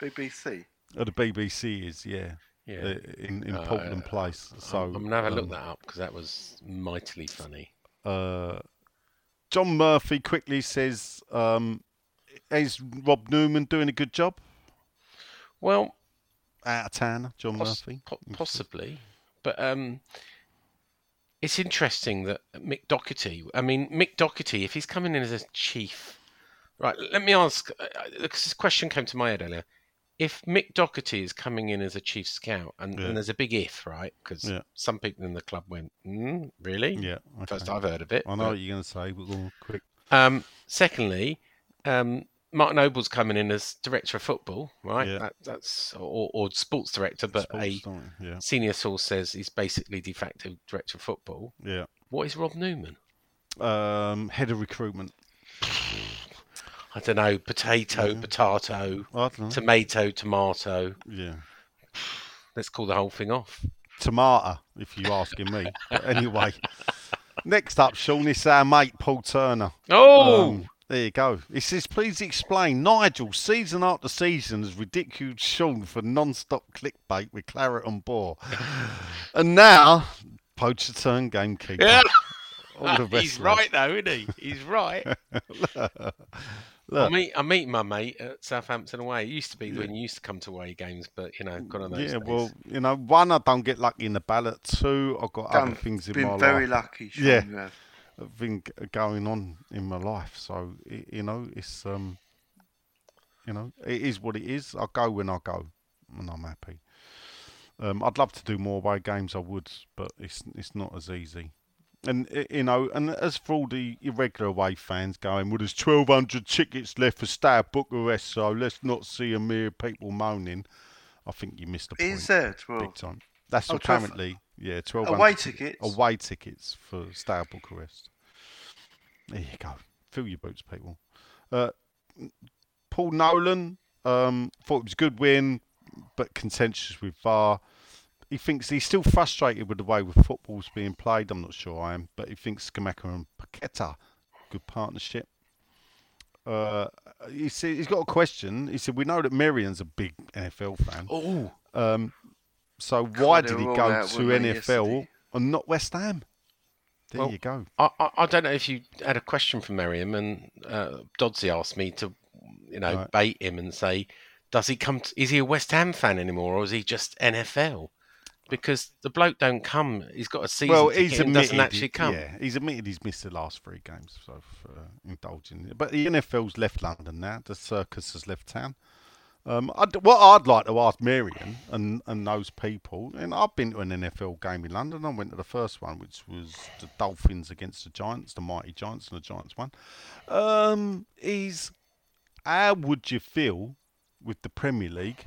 BBC. of the BBC is. Yeah. Yeah. uh, in in Uh, Portland Place. So I'm gonna have a look um, that up because that was mightily funny. uh, John Murphy quickly says, um, "Is Rob Newman doing a good job?" Well, Out of town, John poss- Murphy. po- possibly, but um, it's interesting that Mick Doherty. I mean, Mick Doherty, if he's coming in as a chief, right? Let me ask. uh, uh, Because this question came to my head earlier. If Mick Doherty is coming in as a chief scout, and, Yeah. and there's a big if, right? Because Yeah. some people in the club went, mm, "Really? Yeah, First. I've heard of it." I know but- what you're going to say, but on, quick. Um, secondly, um, Martin Noble's coming in as director of football, right? Yeah. That, that's or, or sports director, but Sports, a yeah, senior source says he's basically de facto director of football. yeah. What is Rob Newman? Um, head of recruitment. I don't know. Potato, potato, I know. tomato, tomato. yeah, Let's call the whole thing off. tomato, if you're asking me. Anyway, next up, Sean, is our mate Paul Turner. Oh, Um, there you go. He says, please explain. Nigel, season after season, has ridiculed Sean for non-stop clickbait with Claret and board. and now, poacher turn gamekeeper. yeah. All the He's right though, isn't he? He's right. I Look. meet I meet my mate at Southampton away. It used to be when you used to come to away games, but you know, gone on those Yeah, days. well, you know, one, I don't get lucky in the ballot. Two, I've got other things in my life. Been very lucky. Sean, Yeah. Thing going on in my life. So you know, it's um, you know, it is what it is. I go when I go, and I'm happy. Um, I'd love to do more away games. I would, but it's it's not as easy. And you know, and as for all the irregular away fans going, well, there's 1,200 tickets left for Steaua Bucharest, so let's not see a mere people moaning. I think you missed the point. Is there big time? That's Oh, what 12 yeah, 1,200 Away tickets? away tickets for Steaua Bucharest. There you go. Fill your boots, people. Uh, Paul Nolan um, thought it was a good win, but contentious with VAR. He thinks he's still frustrated with the way the football's being played. I'm not sure I am, but he thinks Scamacca and Paquetá, good partnership. Uh, he said he's got a question. He said we know that Miriam's a big NFL fan. Oh, Um, so why did he go to NFL yesterday? and not West Ham? There Well, you go. I, I, I don't know if you had a question from Merriam and uh, Dodsey asked me to, you know, Right. bait him and say, does he come? To, is he a West Ham fan anymore, or is he just NFL? Because the bloke don't come. He's got a season Well, he's and admitted, doesn't actually come. yeah, he's admitted he's missed the last three games, so uh, indulging. But the NFL's left London now. The circus has left town. Um, I'd, what I'd like to ask Marion and, and those people, and I've been to an NFL game in London. I went to the first one, which was the Dolphins against the Giants, the mighty Giants, and the Giants won. Um, is how would you feel with the Premier League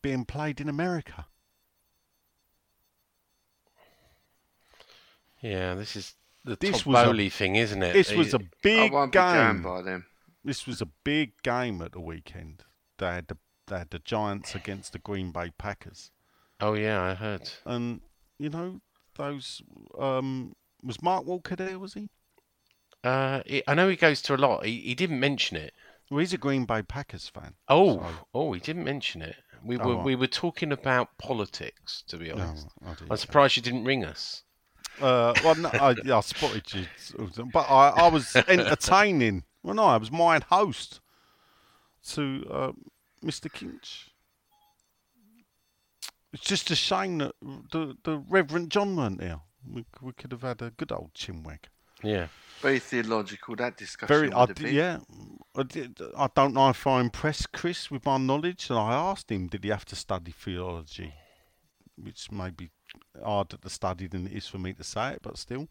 being played in America? Yeah, this is the This Todd was a- thing, isn't it? This was a He- I big won't be going game. by them. This was a big game at the weekend. They had the they had the Giants against the Green Bay Packers, Oh yeah, I heard. and you know those um, was Mark Walker there? Was he? Uh, he- I know he goes to a lot. He, he didn't mention it. Well, he's a Green Bay Packers fan. Oh, So- oh, he didn't mention it. We Oh, were right. we were talking about politics, to be honest. oh, I'm surprised you didn't ring us. Uh, well, no, I, yeah, I spotted you, but I, I was entertaining. Well, no, I was my host to uh, Mr. Kinch. It's just a shame that the, the Reverend John weren't there. We, we could have had a good old chinwag. Yeah. Very theological, that discussion. Very, I did, yeah. I, did, I don't know if I impressed Chris with my knowledge, and I asked him, did he have to study theology? Which may be harder to study than it is for me to say it, but still.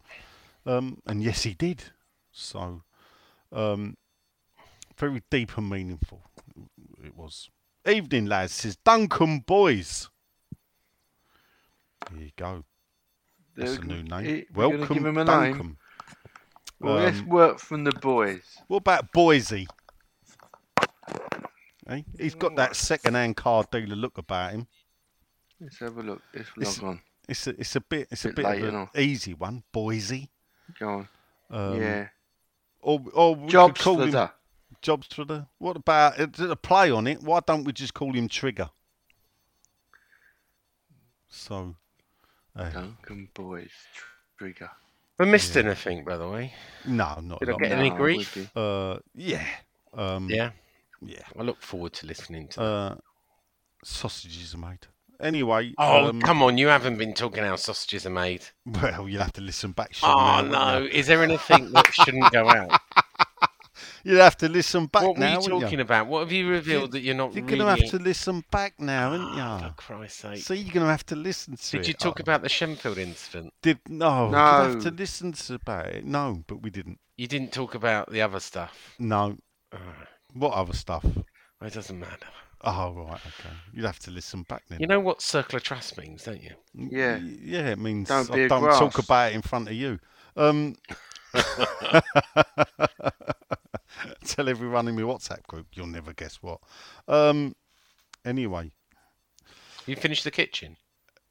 Um, and yes, he did. So, um, very deep and meaningful it was. Evening, lads, says Duncan Boys. Here you go. That's a new name. we're Welcome, give him a Duncan. name? Well, let's Um, work from the boys. What about Boise? Eh? He's got that second-hand car dealer look about him. Let's have a look. Let's It's- on. It's a, it's a bit, it's a Bit bit of an easy one, Boise. Go on. Um, yeah. Or, or we could Jobs call him. Jobs for the. What about is it a play on it? Why don't we just call him Trigger? So, eh, Duncan Boys Trigger. I missed anything, by the way. no, not Did a I lot. get any grief? Uh, yeah, um, Yeah, yeah. I look forward to listening to. that. Uh, sausages are made. Anyway, oh, um, come on! You haven't been talking how sausages are made. Well, you'll have to listen back. Sean, Oh now, no! Is there anything that shouldn't go out? you? You'll have to listen back now. What were now. you won't talking about? What have you revealed that you're not You're really? going to have to listen back now, aren't Oh, you? for Christ's sake! See, you're going to have to listen to Did it. you talk Oh, about the Shenfield incident? Did no? You'd No. have to listen to about it. No, but we didn't. You didn't talk about the other stuff. No. Oh, What other stuff? it doesn't matter. Oh right, okay. You'd have to listen back then. You know what circular trust means, don't you? Yeah. Yeah, it means Don't I don't talk about it in front of you. Um, tell everyone in my WhatsApp group. You'll never guess what. Um, anyway, You finished the kitchen.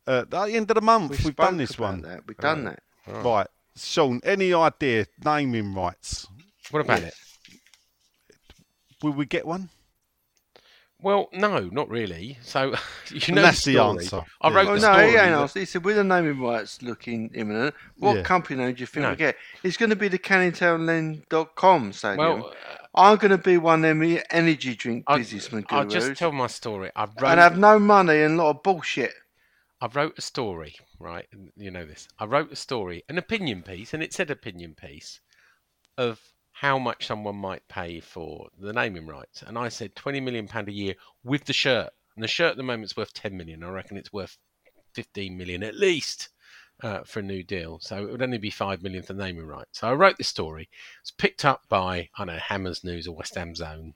uh, at the end of the month, We we've done this about one. That. We've done that. Right, Sean. Any idea naming rights? What about Yes. it? Will we get one? Well, no, not really. So you know that's the story. answer. I Yeah. wrote Well, the no, story. he ain't that- asked. He said, with the naming rights looking imminent, what Yeah. company name do you think No. we get? It's going to be the CanningTownLand.com stadium. Well, uh, I'm going to be one of them energy drink I- businessman I'll just tell my story. I wrote, and have no money and a lot of bullshit. I wrote a story, right? and You know this. I wrote a story, an opinion piece, and it said opinion piece of how much someone might pay for the naming rights. And I said twenty million pound a year with the shirt. And the shirt at the moment's worth ten million. I reckon it's worth fifteen million at least uh, for a new deal. So it would only be five million for naming rights. So I wrote this story. It's picked up by I don't know Hammers News or West Ham Zone.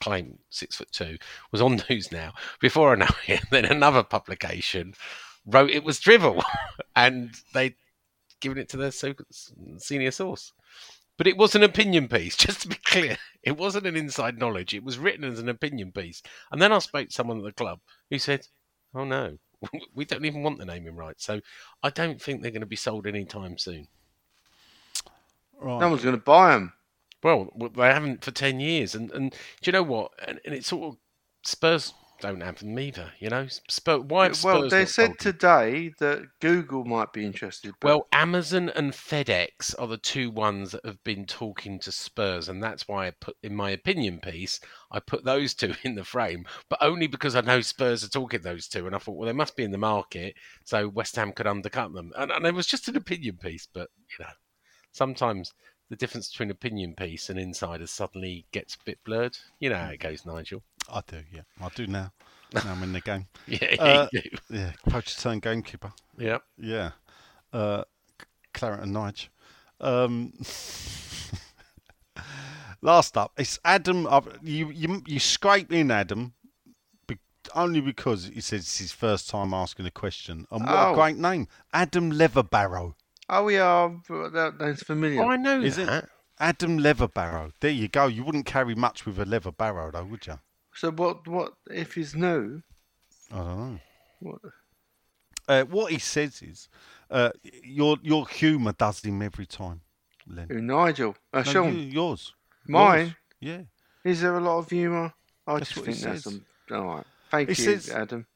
Claim six foot two was on news now. Before I know it, then another publication wrote it was drivel, and they'd given it to their senior source. But it was an opinion piece, just to be clear. It wasn't an inside knowledge. It was written as an opinion piece. And then I spoke to someone at the club who said, "Oh no, we don't even want the naming rights. So I don't think they're going to be sold anytime soon." Right. No one's going to buy them. Well, well, they haven't for ten years, and and do you know what? And, and it's sort of Spurs don't have them either. You know, Spurs. Why Spurs Well, they said today that Google might be interested. But Well, Amazon and FedEx are the two ones that have been talking to Spurs, and that's why I put in my opinion piece, I put those two in the frame, but only because I know Spurs are talking to those two, and I thought, well, they must be in the market, so West Ham could undercut them, and, and it was just an opinion piece, but you know, sometimes the difference between opinion piece and insider suddenly gets a bit blurred. You know how it goes, Nigel. I do. Yeah, I do now. Now I'm in the game. Yeah, Uh. Yeah, poacher turned gamekeeper. yeah. Yeah. Uh, C- Claret and Nige. Um, last up, it's Adam. Uh, you, you you scrape in Adam be, only because he says it's his first time asking a question. And what a Oh. great name, Adam Leverbarrow. oh, yeah. That, that's familiar. Oh, I know Is that. it? Adam Leverbarrow. There you go. You wouldn't carry much with a leather barrow, though, would you? So what? What if he's new? I don't know. What? Uh, what he says is, uh, your your humour does him every time, Len. Who, Nigel? Uh, No, Sean. you- yours. Mine. Yours. Yeah. Is there a lot of humour? I That's just what he think that's says. a, all right. Thank He you, says- Adam.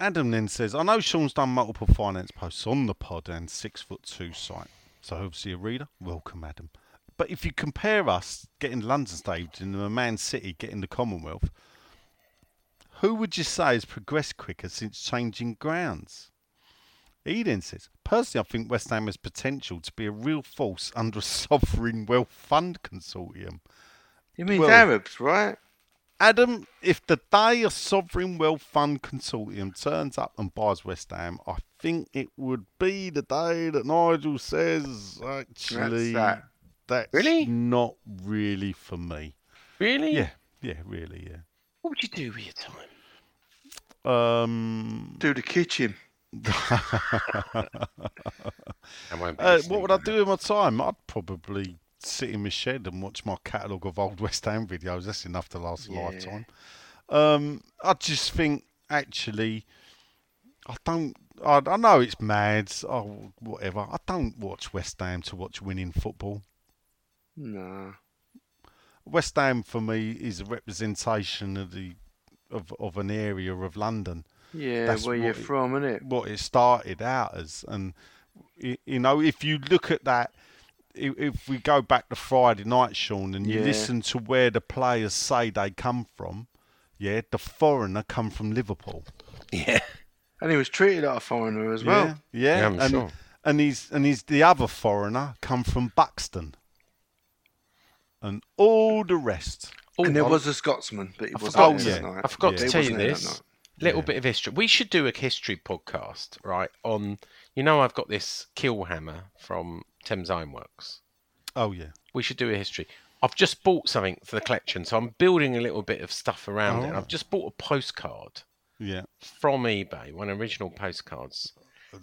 Adam then says, I know Sean's done multiple finance posts on the pod and six foot two site. So obviously a reader. Welcome, Adam. But if you compare us getting London stage and the Man City getting the Commonwealth, who would you say has progressed quicker since changing grounds? He then says, Personally, I think West Ham has potential to be a real force under a sovereign wealth fund consortium. You mean Well- Arabs, right? Adam, if the day a sovereign wealth fund consortium turns up and buys West Ham, I think it would be the day that Nigel says, actually, that's, that. That's Really? not really for me. Really? Yeah, yeah, really, yeah. What would you do with your time? Um, Do the kitchen. I won't be uh, what would I do with my time? I'd probably sit in my shed and watch my catalogue of old West Ham videos. That's enough to last a Yeah. lifetime. Um, I just think, actually, I don't. I, I know it's mad. Oh, whatever. I don't watch West Ham to watch winning football. Nah. West Ham for me is a representation of the of, of an area of London. Yeah, That's where you're what it- from, it? what it started out as. And y- you know, if you look at that, i- if we go back to Friday night, Sean, and you Yeah. listen to where the players say they come from, yeah, the foreigner come from Liverpool. Yeah. And he was treated like a foreigner as well. yeah, yeah, Yeah, I'm and sure. and he's and he's the other foreigner come from Buxton, and all the rest. Oh, and there was a Scotsman, but he I wasn't forgot, there yeah. night. I forgot Yeah. to tell you wasn't there that this. night. Little Yeah. bit of history. We should do a history podcast, right? On you know, I've got this kill hammer from Thames Ironworks. Oh yeah, We should do a history. I've just bought something for the collection, so I'm building a little bit of stuff around it. Oh. I've just bought a postcard yeah. from eBay, one original postcards.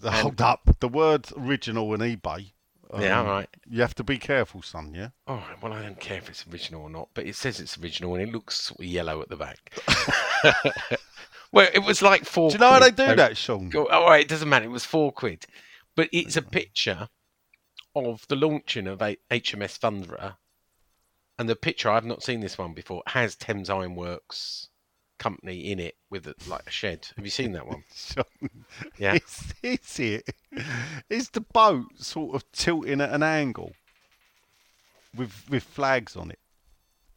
Hold um, up, the word original and eBay. Yeah, um, all right. You have to be careful, son. Yeah. All right. Well, I don't care if it's original or not, but it says it's original and it looks sort of yellow at the back. well, it was like four. Do you know how they do so- that, Sean? All right, it doesn't matter. It was four quid, but it's a picture of the launching of a- HMS Thunderer, and the picture I've not seen this one before has Thames Ironworks company in it with a, like a shed. Have you seen that one? Sean, Yeah. It's, it's. It's the boat sort of tilting at an angle with with flags on it.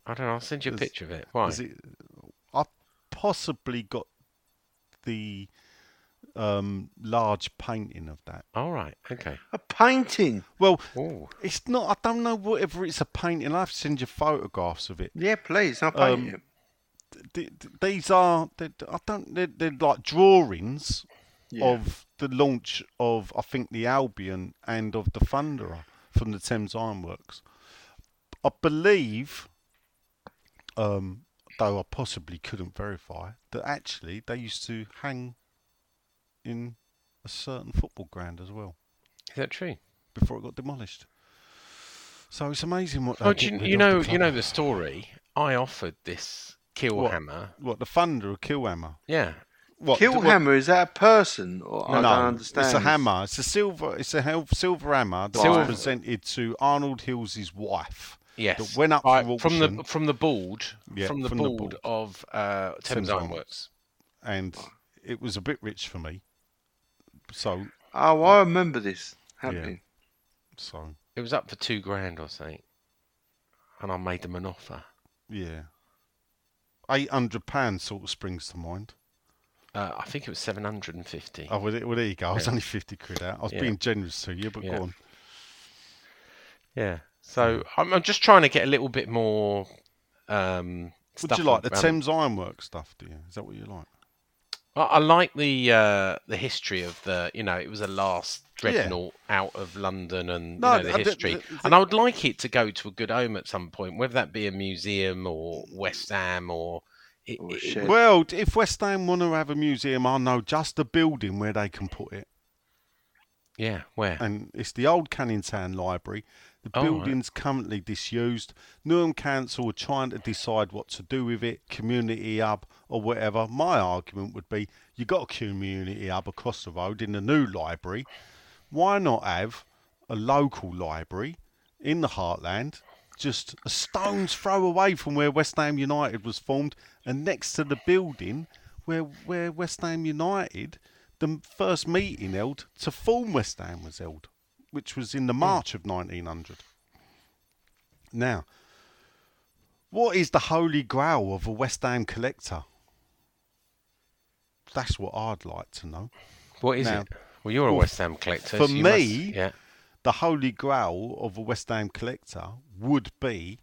I don't know. I'll send you a Is- picture of it. Why? Is it? I possibly got the um, large painting of that. All right. Okay. A painting. Well, Oh. it's not. I don't know whether it's a painting. I have to send you photographs of it. Yeah, please. I'll paint Um, it. Th- th- These are. they I don't. They're, they're like drawings Yeah. of the launch of I think the Albion and of the Thunderer from the Thames Ironworks. I believe, um, though I possibly couldn't verify, that actually they used to hang in a certain football ground as well Is that true? before it got demolished. So it's amazing what. Oh, you, you know, you know the story. I offered this kill What? what the Thunder of Killhammer. Yeah. What Kill what- hammer, is that a person? Or I no, don't understand. it's a hammer. It's a silver. It's a hel- silver hammer that Silver. was presented to Arnold Hills's wife. Yes. That went up Right, for from the from the board Yeah, from the from the board board. of uh, Thames Thames Ironworks. and it was a bit rich for me. So, Oh, I remember this happening. so It was up for two grand or something, and I made them an offer. yeah, eight hundred pounds sort of springs to mind. Uh, I think it was seven hundred and fifty. Oh, well, there- well, there you go. I was Yeah. only fifty quid out. I was Yeah. being generous to you, but Yeah. go on. Yeah. So I'm, I'm just trying to get a little bit more. Um, Would you like the Thames Ironworks stuff? Do you? Is that what you like? I, I like the uh, the history of the. You know, it was a last dreadnought out of London, and No, you know, the- the the- history. the- and I would like it to go to a good home at some point, whether that be a museum or West Ham or. It, Or a it- Well, if West Ham want to have a museum, I know just a building where they can put it. yeah, where? and it's the old Canning Town Library. The Oh, right. building's currently disused. Newham Council are trying to decide what to do with it, community hub or whatever. My argument would be you've got a community hub across the road in the new library. Why not have a local library in the heartland, just a stone's throw away from where West Ham United was formed, and next to the building where where West Ham United, the first meeting held to form West Ham was held, which was in the hmm. March of 1900. Now, what is the holy grail of a West Ham collector? That's what I'd like to know. What is Now- it? Well, you're a well, West Ham collector. for so you must- me- yeah. the holy grail of a West Ham collector would be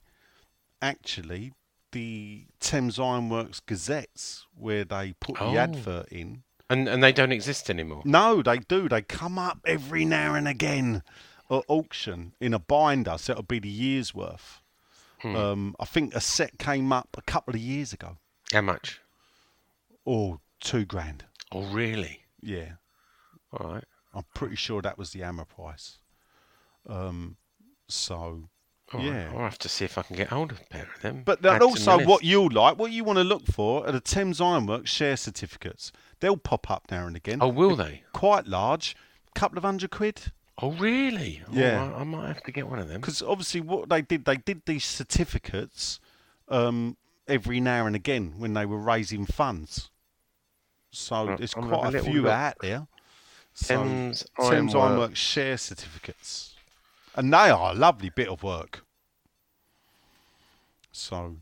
actually the Thames Ironworks Gazettes, where they put Oh. the advert in. And and they don't exist anymore. No, they do. They come up every now and again at auction in a binder, so it'll be the year's worth. Hmm. Um, I think a set came up a couple of years ago. How much? Oh, two grand. Oh, really? Yeah, All right. I'm pretty sure that was the hammer price. Um, so All right. yeah. I'll have to see if I can get hold of a pair of them. But then also, what list. you like, what you want to look for are the Thames Ironworks share certificates. They'll pop up now and again. Oh, will they? Quite large, couple of hundred quid. Oh, really? Oh, Yeah. I, I might have to get one of them. Because obviously, what they did, they did these certificates um, every now and again when they were raising funds. So Right, there's I'm quite a few look. out there. So, Thames. Ironworks share certificates, and they are a lovely bit of work. So,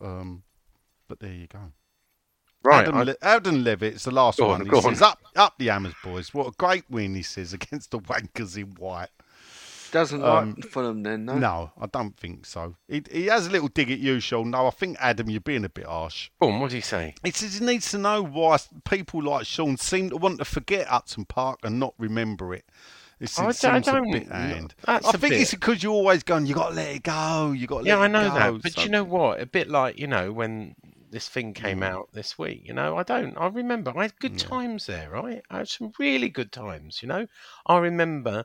um, but there you go. Right. Adam, I- Le- Adam Levitt's the last Go one. on, he says, on. "Up, up the Hammers, boys! What a great win!" He says against the Wankers in white. Doesn't Um, like Fulham then, no? No, I don't think so. He, he has a little dig at you, Sean. No, I think Adam, you're being a bit harsh. Go on, what do he say? He says he needs to know why people like Sean seem to want to forget Upton Park and not remember it. It I don't- I don't- bit no, that's I think it's because you're always going, you got to let it go, you got to let Yeah, I know go. that. But So- you know what? A bit like, you know, when this thing came Mm. out this week, you know, I don't. I remember I had good times there, right? I had some really good times, you know. I remember,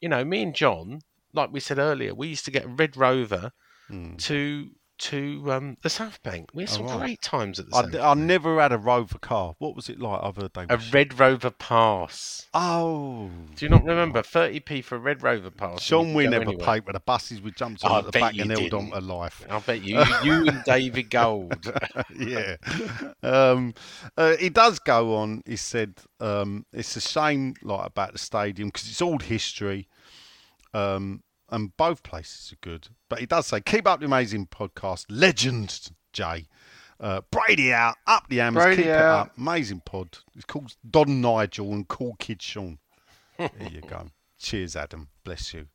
you know, me and John, like we said earlier, we used to get Red Rover Mm. to to um, the South Bank. We had some right. great times at the I, South Bank. I never had a Rover car. What was it like? I've heard they A. Red Rover pass. Oh. Do you not remember? 30p for a Red Rover pass. Sean, we never anywhere. paid with the buses. We jumped on I at the back and held on to life. I bet you, you and David Gold. yeah. Um, uh, he does go on. He said um, it's a shame, like about the stadium, because it's all history, um, and both places are good. But he does say, keep up the amazing podcast, legend Jay. Uh, Brady out, up the Brady keep it out. up. Amazing pod. It's called Don Nigel and Cool Kid Sean. there you go. Cheers, Adam. Bless you.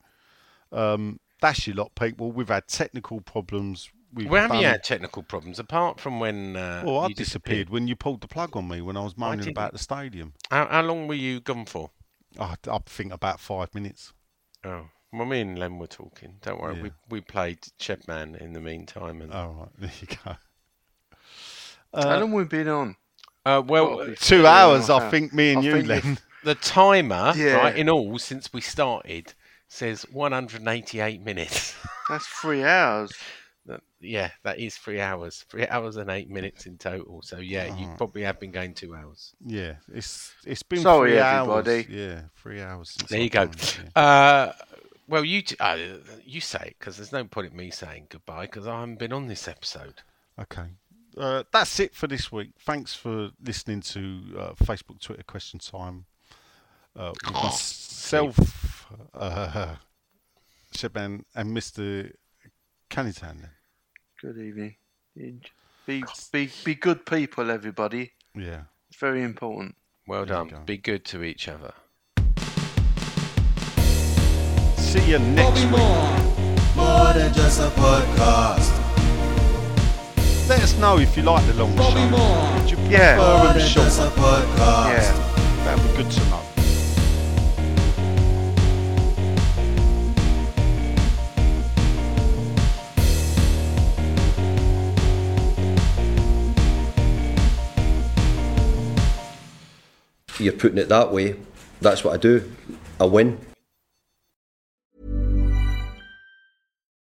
Um, that's your lot, people. We've had technical problems. We've Where have you had technical problems apart from when? Uh, well, I you disappeared when you pulled the plug on me when I was moaning didn't about the stadium. How, how long were you gone for? I, I think about five minutes. Oh, well, me and Len were talking. Don't worry, Yeah. we we played Chepman in the meantime, and All right, there you go. How long we been on? uh, well, Probably Two hours, I a I think. Me and I you, Len. the timer, Yeah. right, in all since we started, says 188 minutes. That's three hours. That- yeah, that is three hours, three hours and eight minutes in total. So yeah, you probably have been going two hours. Yeah, it's it's been Sorry, three everybody. hours. Yeah, three hours. Since There I've you go. done yeah. Uh, well, you t- uh, you say it because there's no point in me saying goodbye because I haven't been on this episode. Okay. Uh, that's it for this week. Thanks for listening to uh, Facebook, Twitter question time. Uh, with myself, uh, Shaban, and Mr. Cannington. Good evening. Be be be good people, everybody. Yeah. It's very important. Well There done. go. Be good to each other. See you next week. More than just a podcast. Let us know if you like the long show. Would you prefer Yeah. More them than short? just a podcast. Yeah. That'd be good to know. You're putting it that way. That's what I do. I win.